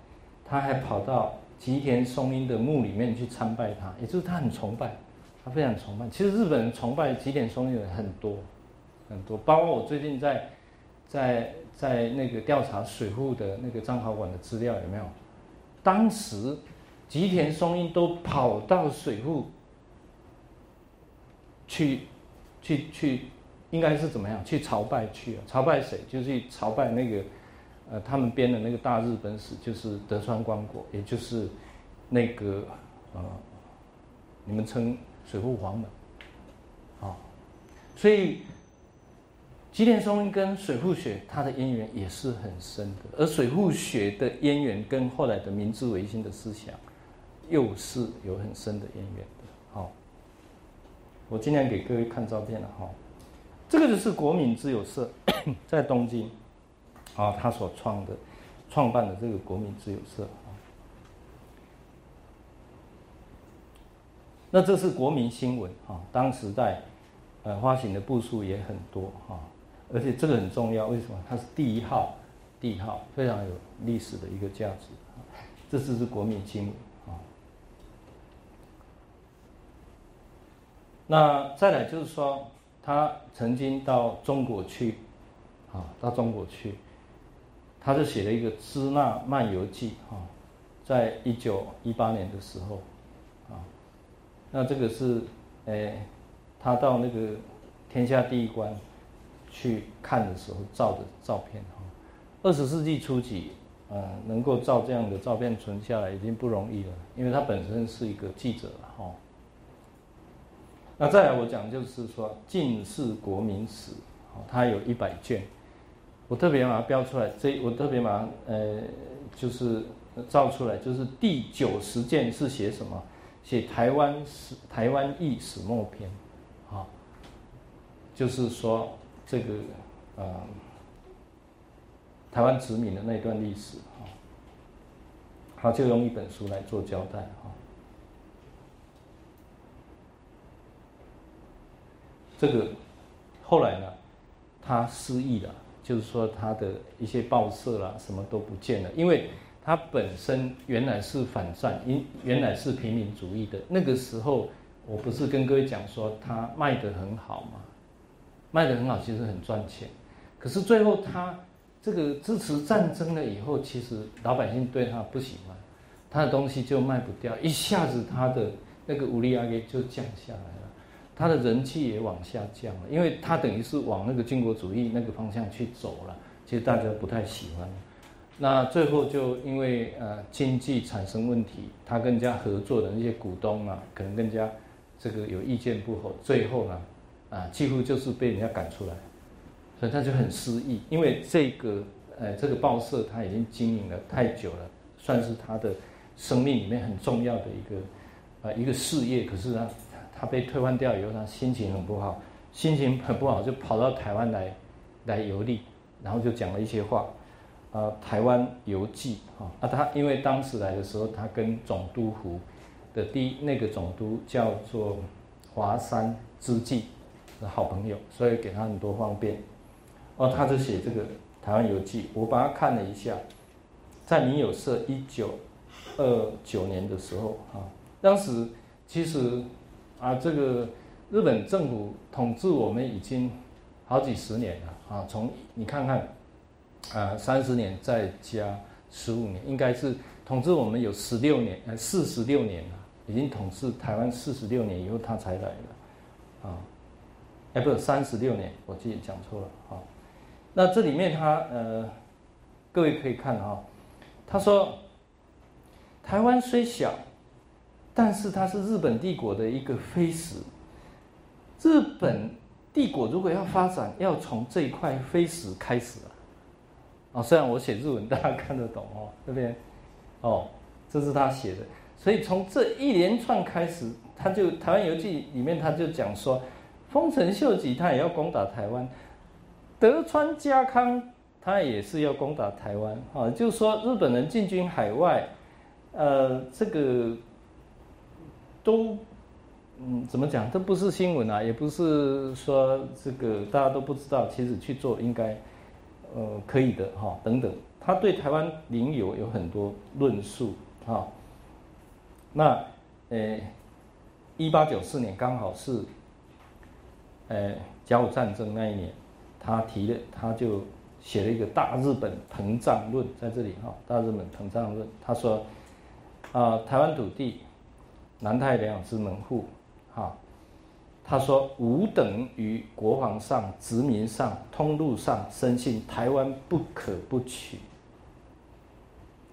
他还跑到吉田松阴的墓里面去参拜他，也就是他很崇拜。他非常崇拜，其实日本人崇拜吉田松阴的人很多很多，包括我最近在在在那个调查水户的那个张考馆的资料有没有？当时吉田松阴都跑到水户去去去，应该是怎么样？去朝拜去啊？朝拜谁？就是去朝拜那个呃，他们编的那个大日本史，就是德川光国，也就是那个呃，你们称。水户黄门，啊，所以吉田松阴跟水户学他的渊源也是很深的，而水户学的渊源跟后来的明治维新的思想又是有很深的渊源的。好，我今天给各位看照片了哈，这个就是国民自由社 在东京啊，他所创的、创办的这个国民自由社。那这是国民新闻啊，当时在呃发行的部数也很多哈，而且这个很重要，为什么？它是第一号，第一号非常有历史的一个价值。这次是国民新闻啊。那再来就是说，他曾经到中国去，啊，到中国去，他就写了一个《支那漫游记》啊，在一九一八年的时候。啊那这个是，诶，他到那个天下第一关去看的时候照的照片哈。二十世纪初期，呃，能够照这样的照片存下来已经不容易了，因为他本身是一个记者了哈。那再来我讲就是说《近世国民史》，它有一百卷，我特别把它标出来，这我特别把它呃就是照出来，就是第九十卷是写什么？写台湾史、台湾译史末篇，啊，就是说这个呃。台湾殖民的那段历史，啊，他就用一本书来做交代，啊。这个后来呢，他失忆了，就是说他的一些报社啦，什么都不见了，因为他本身原来是反战，因原来是平民主义的。那个时候，我不是跟各位讲说他卖得很好吗？卖得很好，其实很赚钱，可是最后他。这个支持战争了以后，其实老百姓对他不喜欢，他的东西就卖不掉，一下子他的那个武力压力就降下来了，他的人气也往下降了，因为他等于是往那个军国主义那个方向去走了，其实大家不太喜欢。那最后就因为呃经济产生问题，他跟人家合作的那些股东啊，可能更加这个有意见不合，最后呢啊几乎就是被人家赶出来。所以他就很失意，因为这个，呃，这个报社他已经经营了太久了，算是他的生命里面很重要的一个，呃，一个事业。可是呢，他被退换掉以后，他心情很不好，心情很不好，就跑到台湾来，来游历，然后就讲了一些话，呃，台湾游记，哈，啊，他因为当时来的时候，他跟总督府的第一那个总督叫做华山之际的好朋友，所以给他很多方便。哦，他就写这个《台湾游记》，我把它看了一下，在民友社一九二九年的时候啊，当时其实啊，这个日本政府统治我们已经好几十年了啊，从你看看啊，三十年再加十五年，应该是统治我们有十六年，呃，四十六年了，已经统治台湾四十六年以后，他才来的啊，哎，不是三十六年，我自己讲错了啊。那这里面他呃，各位可以看哈，他说，台湾虽小，但是它是日本帝国的一个飞石。日本帝国如果要发展，要从这一块飞石开始啊。啊，虽然我写日文，大家看得懂哦，这边，哦，这是他写的。所以从这一连串开始，他就《台湾游记》里面他就讲说，丰臣秀吉他也要攻打台湾。德川家康他也是要攻打台湾啊，就是说日本人进军海外，呃，这个都嗯怎么讲？这不是新闻啊，也不是说这个大家都不知道，其实去做应该呃可以的哈。等等，他对台湾领有有很多论述哈。那呃，一八九四年刚好是呃甲午战争那一年。他提了，他就写了一个大日本膨胀论，在这里哈，大日本膨胀论。他说，啊，台湾土地，南太平洋之门户，哈，他说吾等于国防上、殖民上、通路上，深信台湾不可不取，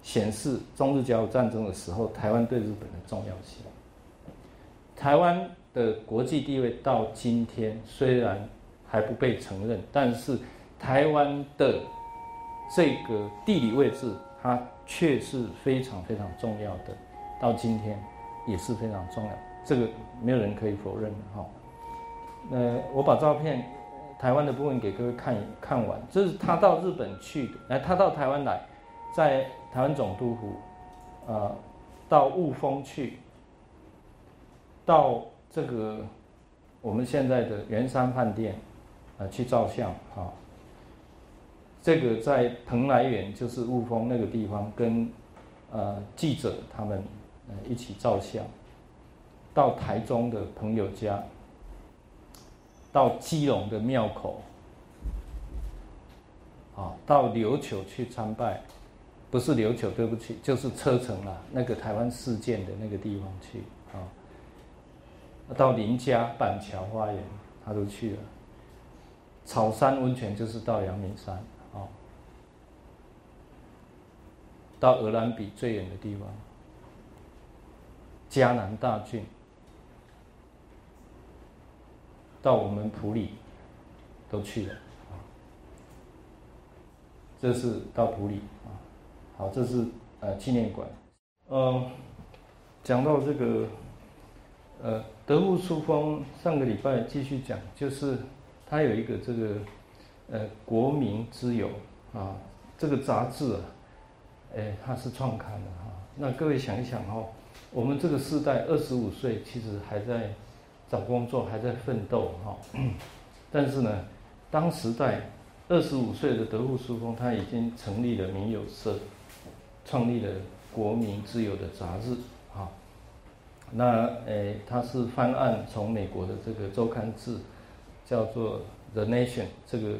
显示中日甲午战争的时候，台湾对日本的重要性。台湾的国际地位到今天虽然。还不被承认，但是台湾的这个地理位置，它却是非常非常重要的，到今天也是非常重要，这个没有人可以否认的哈。那我把照片台湾的部分给各位看看完，这是他到日本去的，来他到台湾来，在台湾总督府，呃，到雾峰去，到这个我们现在的圆山饭店。啊，去照相啊！这个在蓬莱园，就是雾峰那个地方，跟呃记者他们呃一起照相。到台中的朋友家，到基隆的庙口，啊，到琉球去参拜，不是琉球，对不起，就是车城啦，那个台湾事件的那个地方去啊。到林家板桥花园，他都去了。草山温泉就是到阳明山，哦。到鹅兰比最远的地方，迦南大郡，到我们普里都去了。这是到普里啊，好，这是呃纪念馆。嗯，讲到这个，呃，德物书风上个礼拜继续讲，就是它有一个这个呃国民之友啊，这个杂志啊，哎，它是创刊的哈。那各位想一想哦，我们这个世代二十五岁，其实还在找工作，还在奋斗哈。但是呢，当时代。二十五岁的德户书风，他已经成立了民友社，创立了国民之友的杂志，哈，那诶，他是翻案从美国的这个周刊志，叫做《The Nation》这个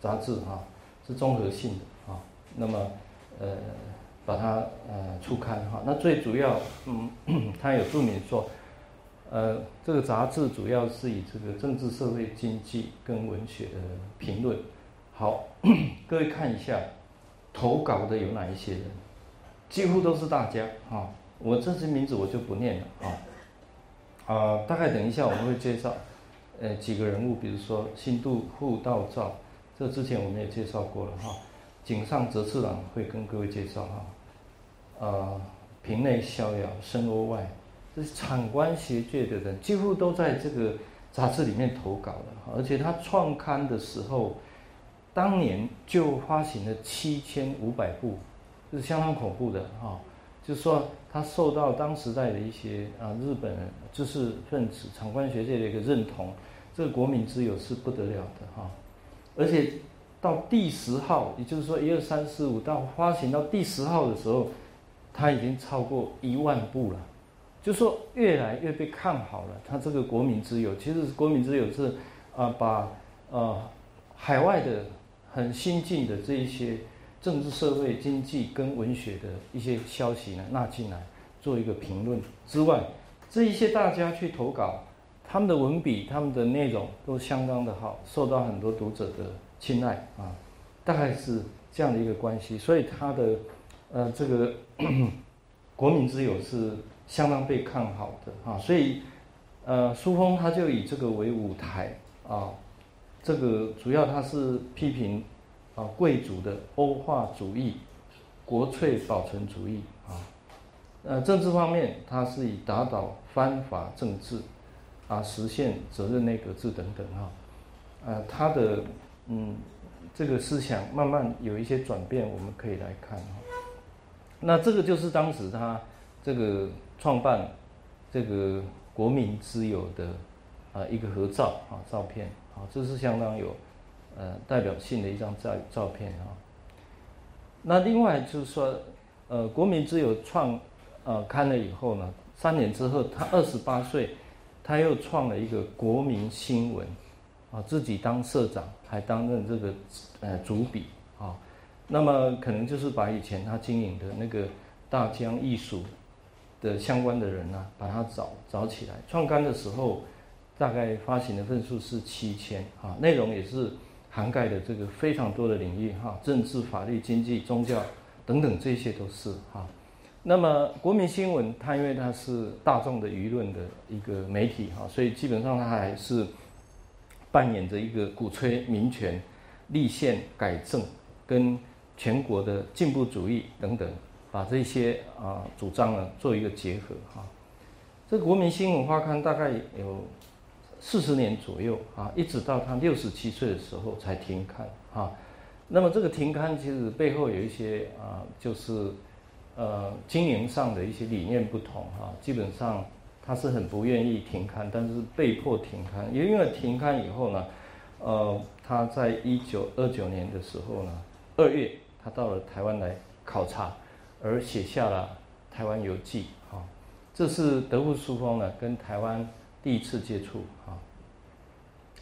杂志，哈，是综合性的，啊，那么呃，把它呃出刊，哈，那最主要，嗯，他有注明说，呃，这个杂志主要是以这个政治、社会、经济跟文学的评论。好，各位看一下，投稿的有哪一些人？几乎都是大家哈。我这些名字我就不念了啊。啊，大概等一下我们会介绍，呃，几个人物，比如说新渡户道照，这之前我们也介绍过了哈。井上哲次郎会跟各位介绍哈。啊，平内逍遥、深欧外，这是场官学界的人，几乎都在这个杂志里面投稿了。而且他创刊的时候。当年就发行了七千五百部，这是相当恐怖的哈。就是说，他受到当时代的一些啊日本知识分子、场官学界的一个认同，这个国民之友是不得了的哈。而且到第十号，也就是说一二三四五到发行到第十号的时候，他已经超过一万部了，就说越来越被看好了。他这个国民之友，其实国民之友是啊把呃海外的。很新进的这一些政治、社会、经济跟文学的一些消息呢，纳进来做一个评论之外，这一些大家去投稿，他们的文笔、他们的内容都相当的好，受到很多读者的青睐啊，大概是这样的一个关系，所以他的呃这个国民之友是相当被看好的啊，所以呃书风他就以这个为舞台啊。这个主要他是批评啊贵族的欧化主义、国粹保存主义啊，呃政治方面他是以打倒藩法政治啊实现责任内阁制等等哈，呃他的嗯这个思想慢慢有一些转变，我们可以来看哈。那这个就是当时他这个创办这个国民之友的啊一个合照啊照片。啊，这是相当有，呃，代表性的一张照照片啊。那另外就是说，呃，国民之友创，呃，刊了以后呢，三年之后，他二十八岁，他又创了一个国民新闻，啊，自己当社长，还担任这个，呃，主笔。那么可能就是把以前他经营的那个大江艺术的相关的人呢，把他找找起来，创刊的时候。大概发行的份数是七千啊，内容也是涵盖的这个非常多的领域哈，政治、法律、经济、宗教等等这些都是哈。那么国民新闻它因为它是大众的舆论的一个媒体哈，所以基本上它还是扮演着一个鼓吹民权、立宪改正跟全国的进步主义等等，把这些啊主张呢做一个结合哈。这国民新闻发刊大概有。四十年左右啊，一直到他六十七岁的时候才停刊啊。那么这个停刊其实背后有一些啊，就是呃经营上的一些理念不同哈。基本上他是很不愿意停刊，但是被迫停刊。也因为停刊以后呢，呃，他在一九二九年的时候呢，二月他到了台湾来考察，而写下了《台湾游记》啊。这是德富书风呢跟台湾。第一次接触啊，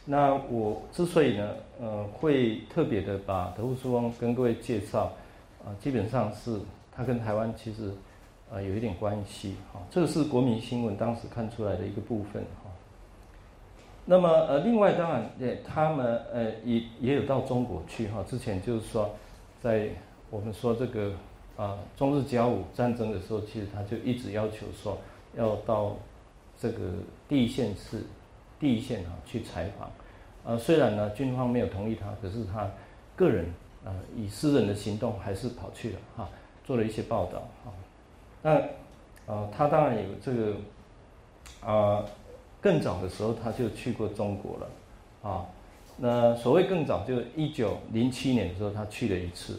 那我之所以呢，呃，会特别的把德富书翁跟各位介绍，啊，基本上是他跟台湾其实，呃，有一点关系哈。这是国民新闻当时看出来的一个部分哈。那么呃，另外当然，也他们呃也也有到中国去哈。之前就是说，在我们说这个啊中日甲午战争的时候，其实他就一直要求说要到这个第一线是第一线啊去采访。呃，虽然呢军方没有同意他，可是他个人啊以私人的行动还是跑去了哈，做了一些报道哈。那啊他当然有这个啊更早的时候他就去过中国了啊。那所谓更早，就是一九零七年的时候，他去了一次；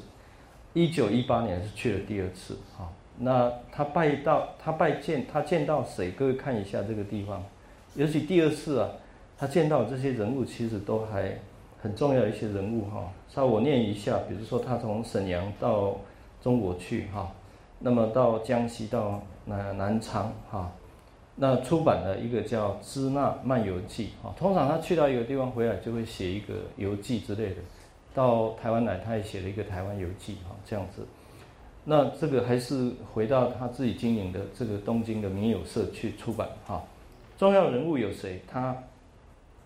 一九一八年是去了第二次。哈，那他拜到他拜见他见到谁？各位看一下这个地方，尤其第二次啊，他见到这些人物，其实都还很重要一些人物哈。稍我念一下，比如说他从沈阳到中国去哈，那么到江西到南南昌哈。那出版了一个叫《支那漫游记》啊，通常他去到一个地方回来就会写一个游记之类的。到台湾来，他也写了一个台湾游记哈，这样子。那这个还是回到他自己经营的这个东京的民友社去出版哈。重要人物有谁？他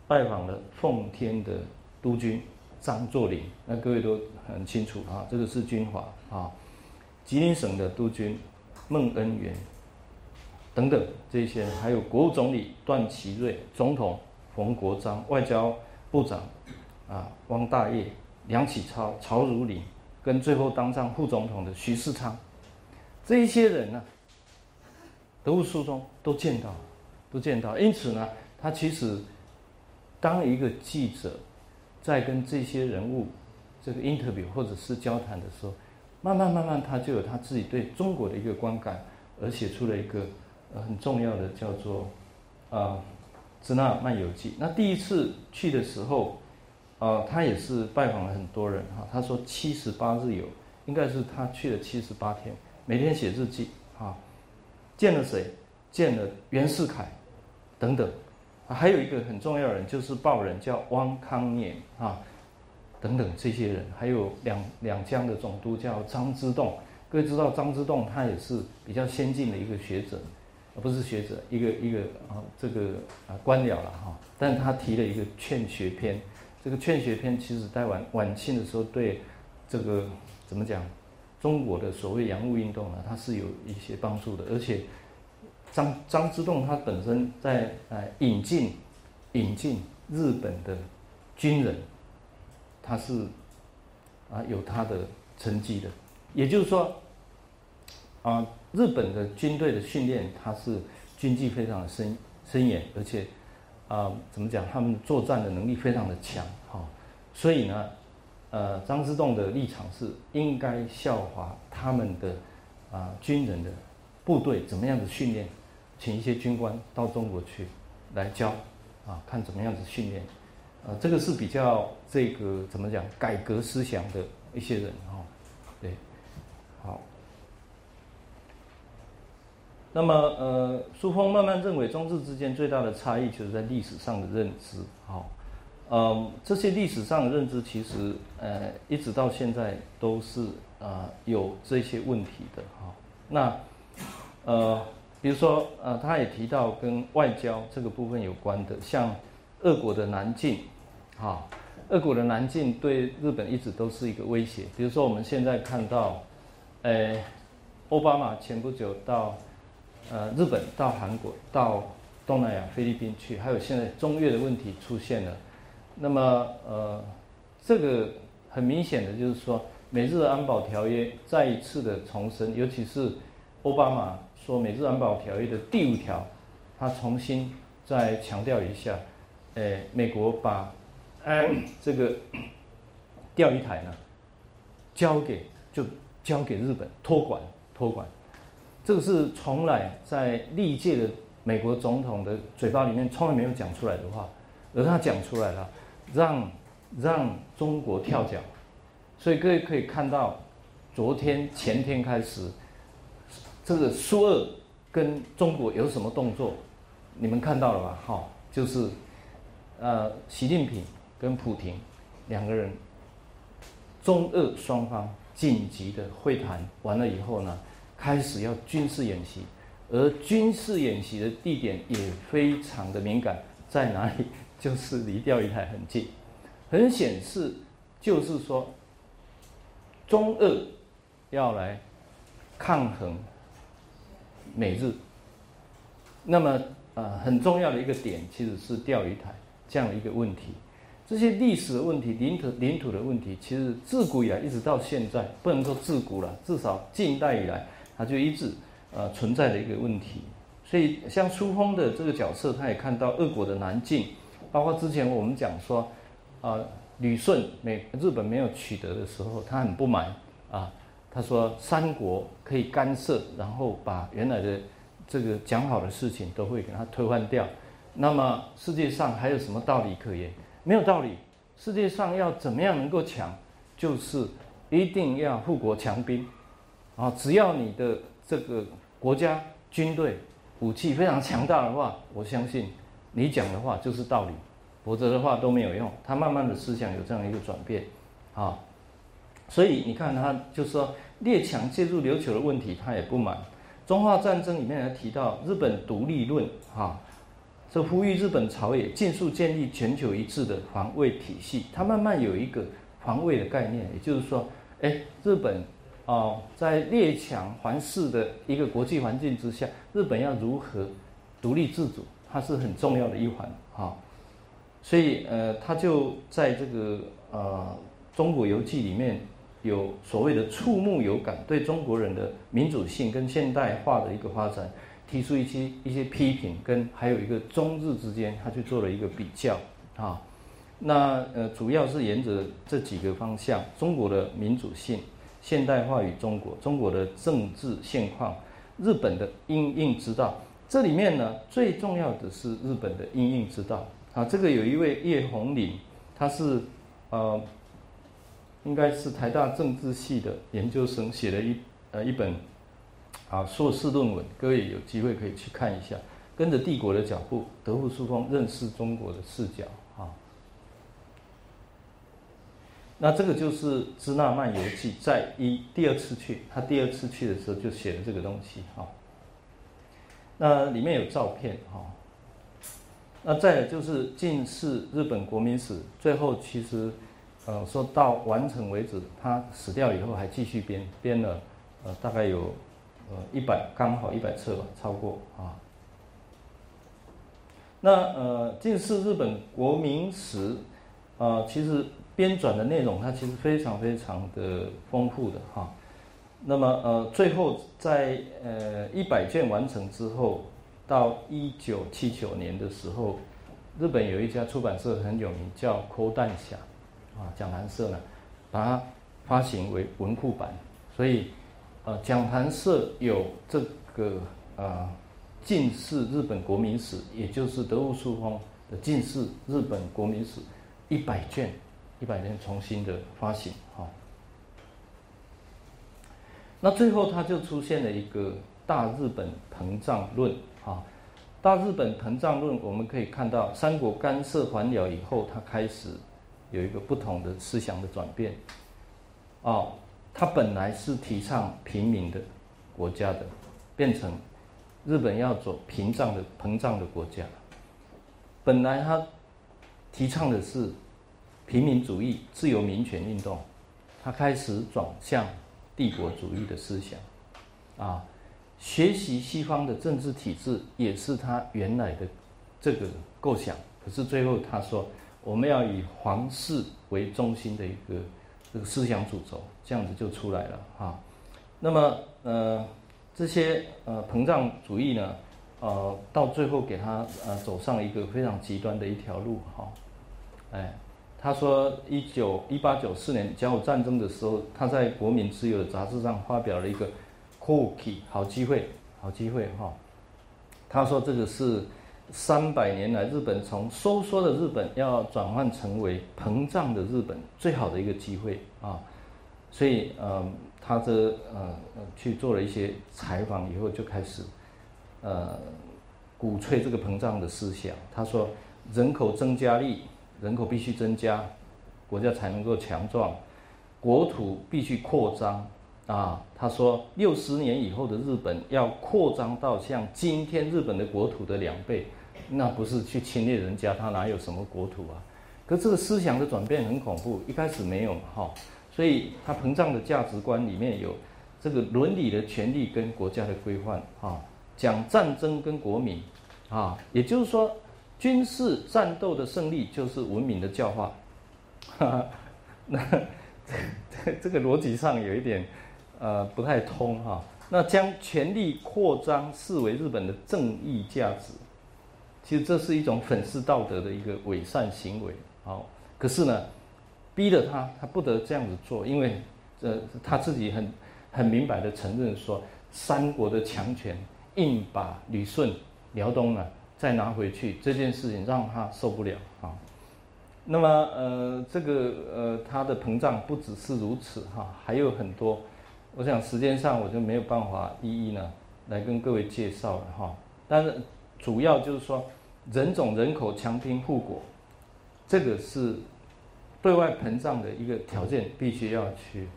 拜访了奉天的督军张作霖，那各位都很清楚啊，这个是军阀啊。吉林省的督军孟恩元。等等，这些还有国务总理段祺瑞、总统冯国璋、外交部长啊汪大业、梁启超、曹汝霖，跟最后当上副总统的徐世昌，这一些人呢，德务书中都见到，都见到。因此呢，他其实当一个记者在跟这些人物这个 interview 或者是交谈的时候，慢慢慢慢，他就有他自己对中国的一个观感，而写出了一个。很重要的叫做啊，《支那漫游记》。那第一次去的时候，啊，他也是拜访了很多人哈。他说七十八日游，应该是他去了七十八天，每天写日记啊。见了谁？见了袁世凯等等。还有一个很重要的人，就是报人叫汪康年啊，等等这些人。还有两两江的总督叫张之洞。各位知道张之洞，他也是比较先进的一个学者。不是学者，一个一个啊，这个啊官僚了哈。但他提了一个劝学篇，这个劝学篇其实在晚晚清的时候，对这个怎么讲，中国的所谓洋务运动呢，它是有一些帮助的。而且张张之洞他本身在呃引进引进日本的军人，他是啊有他的成绩的，也就是说啊。日本的军队的训练，它是军纪非常的森森严，而且啊，怎么讲？他们作战的能力非常的强，哈。所以呢，呃，张之洞的立场是应该效法他们的啊军人的部队怎么样子训练，请一些军官到中国去来教啊，看怎么样子训练，呃，这个是比较这个怎么讲改革思想的一些人，哈，好。那么，呃，苏峰慢慢认为，中日之间最大的差异就是在历史上的认知。好，嗯，这些历史上的认知其实，呃，一直到现在都是啊有这些问题的。哈，那，呃，比如说，呃，他也提到跟外交这个部分有关的，像俄国的南进，哈，俄国的南进对日本一直都是一个威胁。比如说，我们现在看到，呃，奥巴马前不久到。呃，日本到韩国、到东南亚、菲律宾去，还有现在中越的问题出现了。那么，呃，这个很明显的就是说，美日安保条约再一次的重申，尤其是奥巴马说美日安保条约的第五条，他重新再强调一下，呃，美国把这个钓鱼台呢交给就交给日本托管托管。这个是从来在历届的美国总统的嘴巴里面从来没有讲出来的话，而他讲出来了，让让中国跳脚，所以各位可以看到，昨天前天开始，这个苏二跟中国有什么动作，你们看到了吧？哈，就是呃，习近平跟普京两个人，中俄双方紧急的会谈完了以后呢？开始要军事演习，而军事演习的地点也非常的敏感，在哪里？就是离钓鱼台很近，很显示，就是说，中俄要来抗衡美日。那么呃很重要的一个点其实是钓鱼台这样的一个问题。这些历史的问题、领土领土的问题，其实自古以来一直到现在，不能说自古了，至少近代以来，他就一直呃存在的一个问题。所以像苏峰的这个角色，他也看到俄国的南进，包括之前我们讲说，啊旅顺美日本没有取得的时候，他很不满啊，他说三国可以干涉，然后把原来的这个讲好的事情都会给他推翻掉。那么世界上还有什么道理可言？没有道理。世界上要怎么样能够强，就是一定要富国强兵，啊，只要你的这个国家军队武器非常强大的话，我相信你讲的话就是道理，否则的话都没有用。他慢慢的思想有这样一个转变，啊，所以你看他就是说列强介入琉球的问题，他也不满。中华战争里面还提到日本独立论，哈。这呼吁日本朝野尽速建立全球一致的防卫体系，它慢慢有一个防卫的概念，也就是说，哎，日本哦，在列强环视的一个国际环境之下，日本要如何独立自主，它是很重要的一环啊。所以，呃，他就在这个呃《中国游记》里面有所谓的触目有感，对中国人的民主性跟现代化的一个发展。提出一些一些批评，跟还有一个中日之间，他去做了一个比较啊。那呃，主要是沿着这几个方向：中国的民主性、现代化与中国、中国的政治现况、日本的应应之道。这里面呢，最重要的是日本的应应之道啊。这个有一位叶红岭，他是呃，应该是台大政治系的研究生，写了一呃一本。啊，硕士论文，各位有机会可以去看一下，跟着帝国的脚步，德富书风认识中国的视角啊。那这个就是《支那漫游记》在一第二次去，他第二次去的时候就写了这个东西哈。那里面有照片哈。那再有就是近世日本国民史，最后其实呃说到完成为止，他死掉以后还继续编编了呃大概有。呃，一百刚好一百册吧，超过啊。那呃，近世日本国民史啊，其实编纂的内容它其实非常非常的丰富的哈。那么呃，最后在呃一百卷完成之后，到一九七九年的时候，日本有一家出版社很有名，叫柯淡霞啊，讲谈社呢，把它发行为文库版，所以。呃，讲坛社有这个呃近世日本国民史，也就是德务书风的近世日本国民史一百卷，一百年重新的发行哈。那最后它就出现了一个大日本膨胀论啊，大日本膨胀论我们可以看到三国干涉还辽以后，它开始有一个不同的思想的转变，哦。它本来是提倡平民的国家的，变成日本要走屏障的膨胀的国家。本来他提倡的是平民主义、自由民权运动，他开始转向帝国主义的思想。啊，学习西方的政治体制也是他原来的这个构想。可是最后他说，我们要以皇室为中心的一个。这个思想主轴这样子就出来了哈，那么呃这些呃膨胀主义呢，呃到最后给他呃走上一个非常极端的一条路哈，哎，他说一九一八九四年甲午战争的时候，他在《国民自由》的杂志上发表了一个 “cookie” 好机会，好机会哈，他说这个是。三百年来，日本从收缩的日本要转换成为膨胀的日本，最好的一个机会啊！所以，呃，他这呃去做了一些采访以后，就开始呃鼓吹这个膨胀的思想。他说，人口增加力，人口必须增加，国家才能够强壮，国土必须扩张啊！他说，六十年以后的日本要扩张到像今天日本的国土的两倍。那不是去侵略人家，他哪有什么国土啊？可这个思想的转变很恐怖，一开始没有哈，所以他膨胀的价值观里面有这个伦理的权利跟国家的规范啊，讲战争跟国民啊，也就是说，军事战斗的胜利就是文明的教化。那这这个逻辑上有一点呃不太通哈。那将权力扩张视为日本的正义价值，其实这是一种粉饰道德的一个伪善行为。好，可是呢，逼着他，他不得这样子做，因为呃他自己很很明白的承认说，三国的强权硬把旅顺、辽东呢再拿回去这件事情让他受不了啊。那么呃这个呃他的膨胀不只是如此哈，还有很多。我想时间上我就没有办法一一呢来跟各位介绍了哈，但是主要就是说人种人口强兵护国，这个是对外膨胀的一个条件，必须要去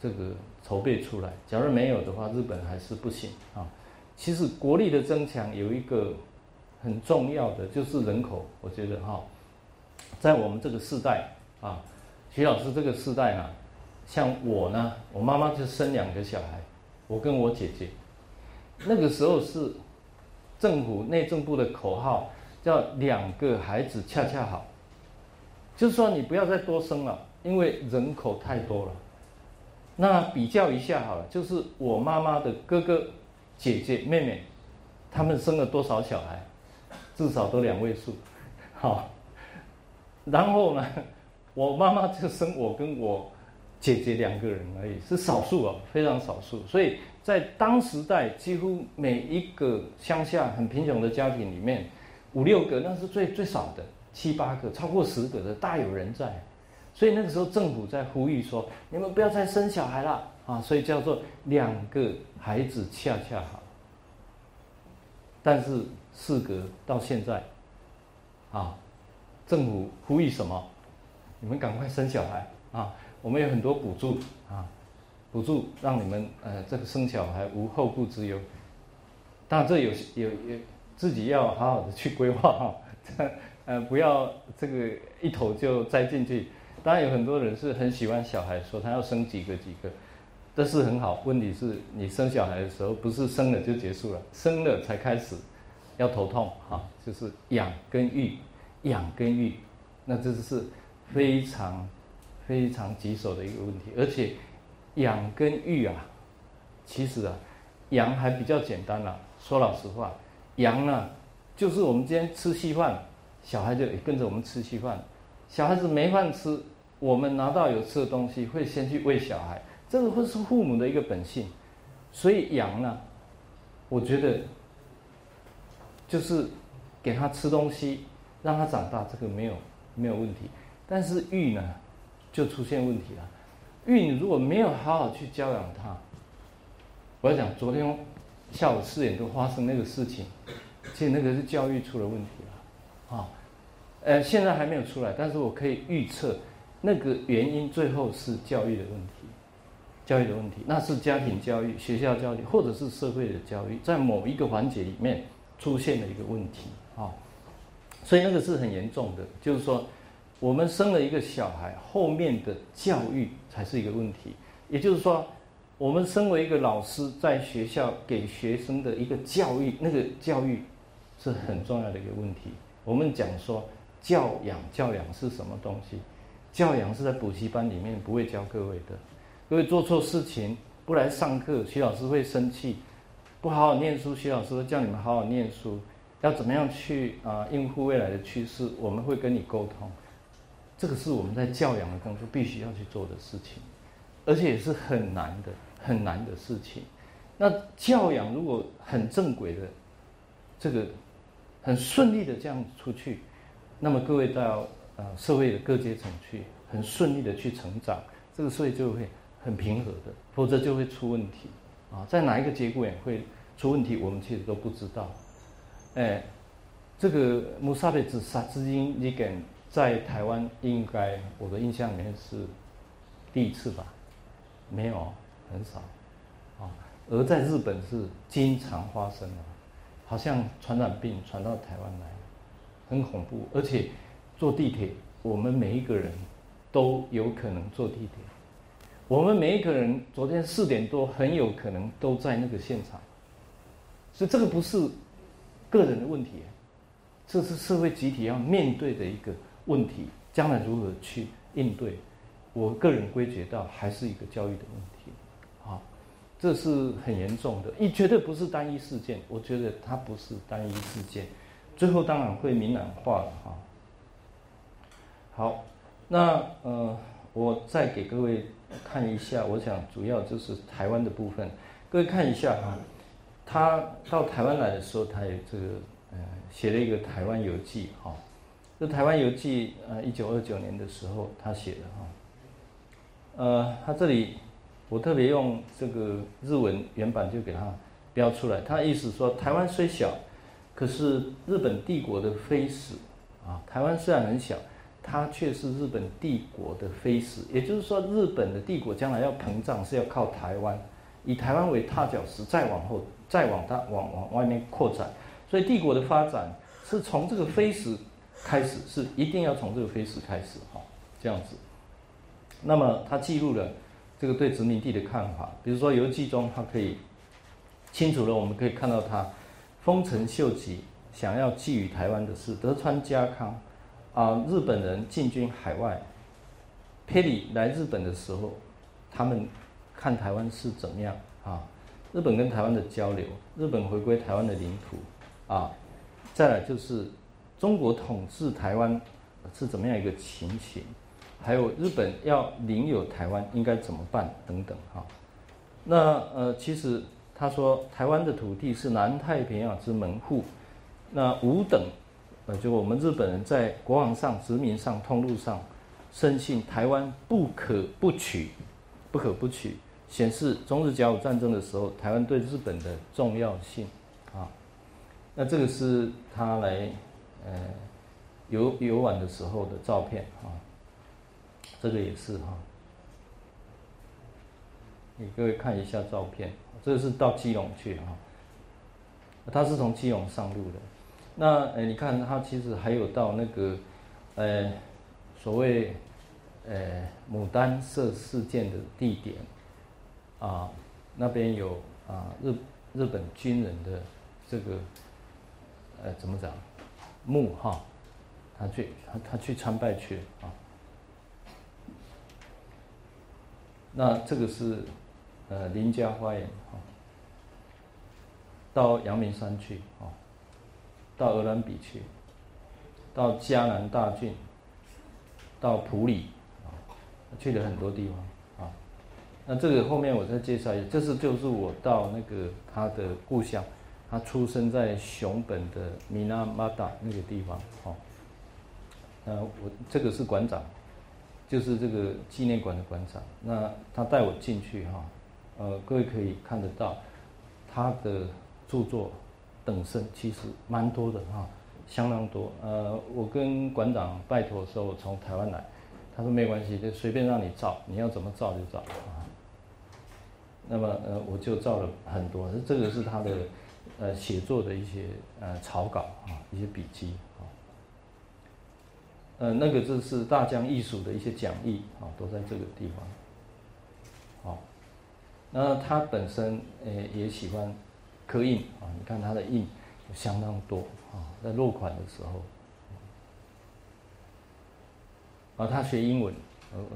这个筹备出来。假如没有的话，日本还是不行啊。其实国力的增强有一个很重要的就是人口，我觉得哈，在我们这个世代啊，徐老师这个世代啊。像我呢，我妈妈就生两个小孩，我跟我姐姐，那个时候是政府内政部的口号叫两个孩子恰恰好，就是说你不要再多生了，因为人口太多了。那比较一下好了，就是我妈妈的哥哥、姐姐、妹妹，他们生了多少小孩？至少都两位数，好。然后呢，我妈妈就生我跟我。姐姐两个人而已，是少数啊，非常少数。所以在当时代，几乎每一个乡下很贫穷的家庭里面，五六个那是最最少的，七八个、超过十个的大有人在。所以那个时候政府在呼吁说：“你们不要再生小孩了啊！”所以叫做两个孩子恰恰好。但是事隔到现在，啊，政府呼吁什么？你们赶快生小孩啊！我们有很多补助啊，补助让你们呃这个生小孩无后顾之忧。当然这有有有自己要好好的去规划 哈，呃不要这个一头就栽进去。当然有很多人是很喜欢小孩，说他要生几个几个，这是很好。问题是你生小孩的时候不是生了就结束了，生了才开始要头痛哈，就是养跟育，养跟育，那这是非常。非常棘手的一个问题，而且养跟育啊，其实啊，养还比较简单啦。说老实话，养呢，就是我们今天吃稀饭，小孩就也跟着我们吃稀饭。小孩子没饭吃，我们拿到有吃的东西，会先去喂小孩，这个会是父母的一个本性。所以养呢，我觉得就是给他吃东西，让他长大，这个没有没有问题。但是育呢？就出现问题了。育你如果没有好好去教养他，我要讲昨天下午四点多发生那个事情，其实那个是教育出了问题了，啊，呃，现在还没有出来，但是我可以预测那个原因最后是教育的问题，教育的问题，那是家庭教育、学校教育或者是社会的教育，在某一个环节里面出现了一个问题啊，所以那个是很严重的，就是说。我们生了一个小孩，后面的教育才是一个问题。也就是说，我们身为一个老师，在学校给学生的一个教育，那个教育是很重要的一个问题。我们讲说教养，教养是什么东西？教养是在补习班里面不会教各位的。各位做错事情不来上课，徐老师会生气；不好好念书，徐老师叫你们好好念书。要怎么样去啊应付未来的趋势？我们会跟你沟通。这个是我们在教养的工作必须要去做的事情，而且也是很难的、很难的事情。那教养如果很正轨的，这个很顺利的这样出去，那么各位到呃社会的各阶层去，很顺利的去成长，这个社会就会很平和的，否则就会出问题啊。在哪一个节骨眼会出问题，我们其实都不知道。哎，这个穆萨贝自杀至今你敢？在台湾，应该我的印象里面是第一次吧，没有很少，啊，而在日本是经常发生的，好像传染病传到台湾来，很恐怖。而且坐地铁，我们每一个人都有可能坐地铁。我们每一个人昨天四点多很有可能都在那个现场，所以这个不是个人的问题，这是社会集体要面对的一个问题，将来如何去应对？我个人归结到还是一个教育的问题，啊，这是很严重的，一绝对不是单一事件，我觉得它不是单一事件，最后当然会明朗化了哈。好，那呃，我再给各位看一下，我想主要就是台湾的部分，各位看一下哈，他到台湾来的时候，他有这个呃写了一个台湾游记哈，这台湾游记呃一九二九年的时候他写的哈。呃，他这里我特别用这个日文原版就给他标出来。他意思说，台湾虽小，可是日本帝国的飞史啊。台湾虽然很小，它却是日本帝国的飞石。也就是说，日本的帝国将来要膨胀是要靠台湾，以台湾为踏脚石，再往后再往它往往外面扩展。所以帝国的发展是从这个飞石开始，是一定要从这个飞石开始哈，这样子。那么他记录了这个对殖民地的看法，比如说游记中，他可以清楚的，我们可以看到他丰臣秀吉想要觊觎台湾的是德川家康啊，日本人进军海外，佩里来日本的时候，他们看台湾是怎么样啊？日本跟台湾的交流，日本回归台湾的领土啊，再来就是中国统治台湾是怎么样一个情形？还有日本要领有台湾应该怎么办等等哈，那呃其实他说台湾的土地是南太平洋之门户，那五等呃就我们日本人在国王上殖民上通路上深信台湾不可不取，不可不取，显示中日甲午战争的时候台湾对日本的重要性啊，那这个是他来呃游游玩的时候的照片啊。这个也是哈，给各位看一下照片。这个是到基隆去哈，他是从基隆上路的。那呃，你看他其实还有到那个呃所谓呃牡丹社事件的地点啊，那边有啊日日本军人的这个呃怎么讲墓哈，他去他他去参拜去啊。那这个是，呃，林家花园啊，到阳明山去啊，到鹅兰比去，到嘉南大郡，到普里啊，去了很多地方啊。那这个后面我再介绍一下，这是就是我到那个他的故乡，他出生在熊本的米纳马达那个地方哦。那我这个是馆长。就是这个纪念馆的馆长，那他带我进去哈，呃，各位可以看得到，他的著作等身其实蛮多的哈，相当多。呃，我跟馆长拜托的时候，从台湾来，他说没关系，就随便让你照，你要怎么照就照啊。那么呃，我就照了很多，这个是他的呃写作的一些呃草稿啊，一些笔记啊。呃，那个就是大江艺术的一些讲义啊，都在这个地方。好，那他本身呃也喜欢刻印啊，你看他的印相当多啊，在落款的时候。啊，他学英文，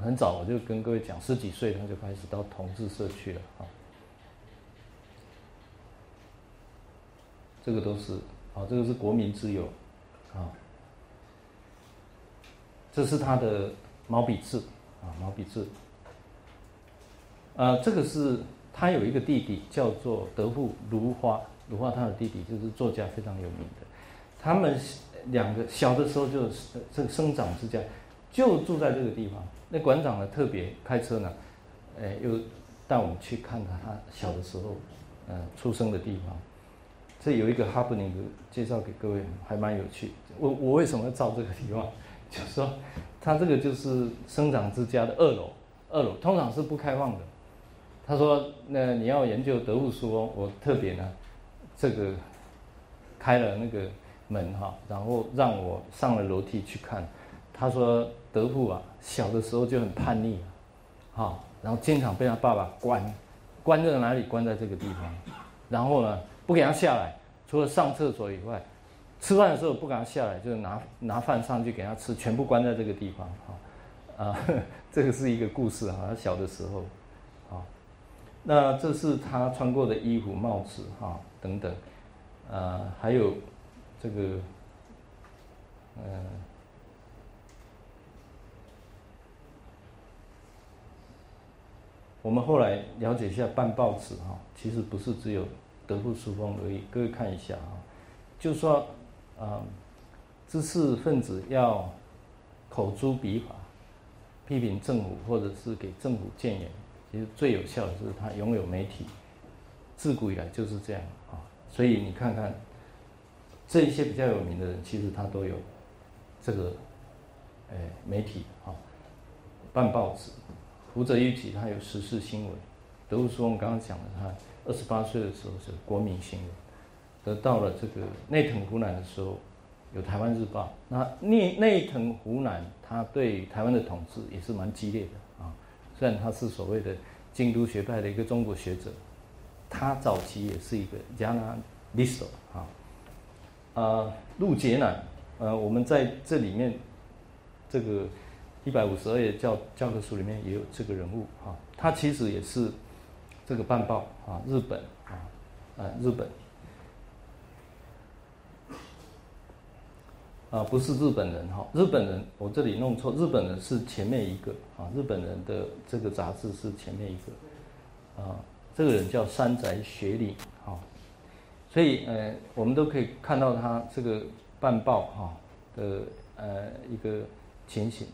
很早我就跟各位讲，十几岁他就开始到同志社去了啊。这个都是，啊，这个是国民之友，啊。这是他的毛笔字啊，毛笔字。呃，这个是他有一个弟弟叫做德富如花，如花他的弟弟就是作家非常有名的。他们两个小的时候就这个生长之家就住在这个地方。那馆长呢特别开车呢，哎，又带我们去看他他小的时候，呃，出生的地方。这有一个 happening 介绍给各位，还蛮有趣。我我为什么要照这个地方？就说，他这个就是生长之家的二楼，二楼通常是不开放的。他说：“那你要研究德物书，我特别呢，这个开了那个门哈，然后让我上了楼梯去看。他说德富啊，小的时候就很叛逆，哈，然后经常被他爸爸关，关在哪里？关在这个地方，然后呢，不给他下来，除了上厕所以外，吃饭的时候不给他下来，就是拿拿饭上去给他吃，全部关在这个地方啊啊，这个是一个故事哈，他小的时候，那这是他穿过的衣服、帽子哈等等，呃，还有这个，嗯。我们后来了解一下办报纸哈，其实不是只有德不书风而已。各位看一下哈，就说啊，知识分子要口诛笔伐，批评政府或者是给政府建言，其实最有效的是他拥有媒体，自古以来就是这样啊。所以你看看这一些比较有名的人，其实他都有这个诶媒体啊，办报纸。福泽谕吉他有时事新闻，德富书我们刚刚讲了，他二十八岁的时候是国民新闻，得到了这个内藤湖南的时候有台湾日报。那内内藤湖南他对台湾的统治也是蛮激烈的，虽然他是所谓的京都学派的一个中国学者，他早期也是一个加拿利索啊，啊陆杰呢，呃我们在这里面这个。一百五十二页教教科书里面也有这个人物啊，他其实也是这个办报啊，日本啊，啊日本啊不是日本人哈，日本人我这里弄错，日本人是前面一个啊，日本人的这个杂志是前面一个啊，这个人叫山宅雪里啊，所以呃我们都可以看到他这个办报哈的呃一个情形。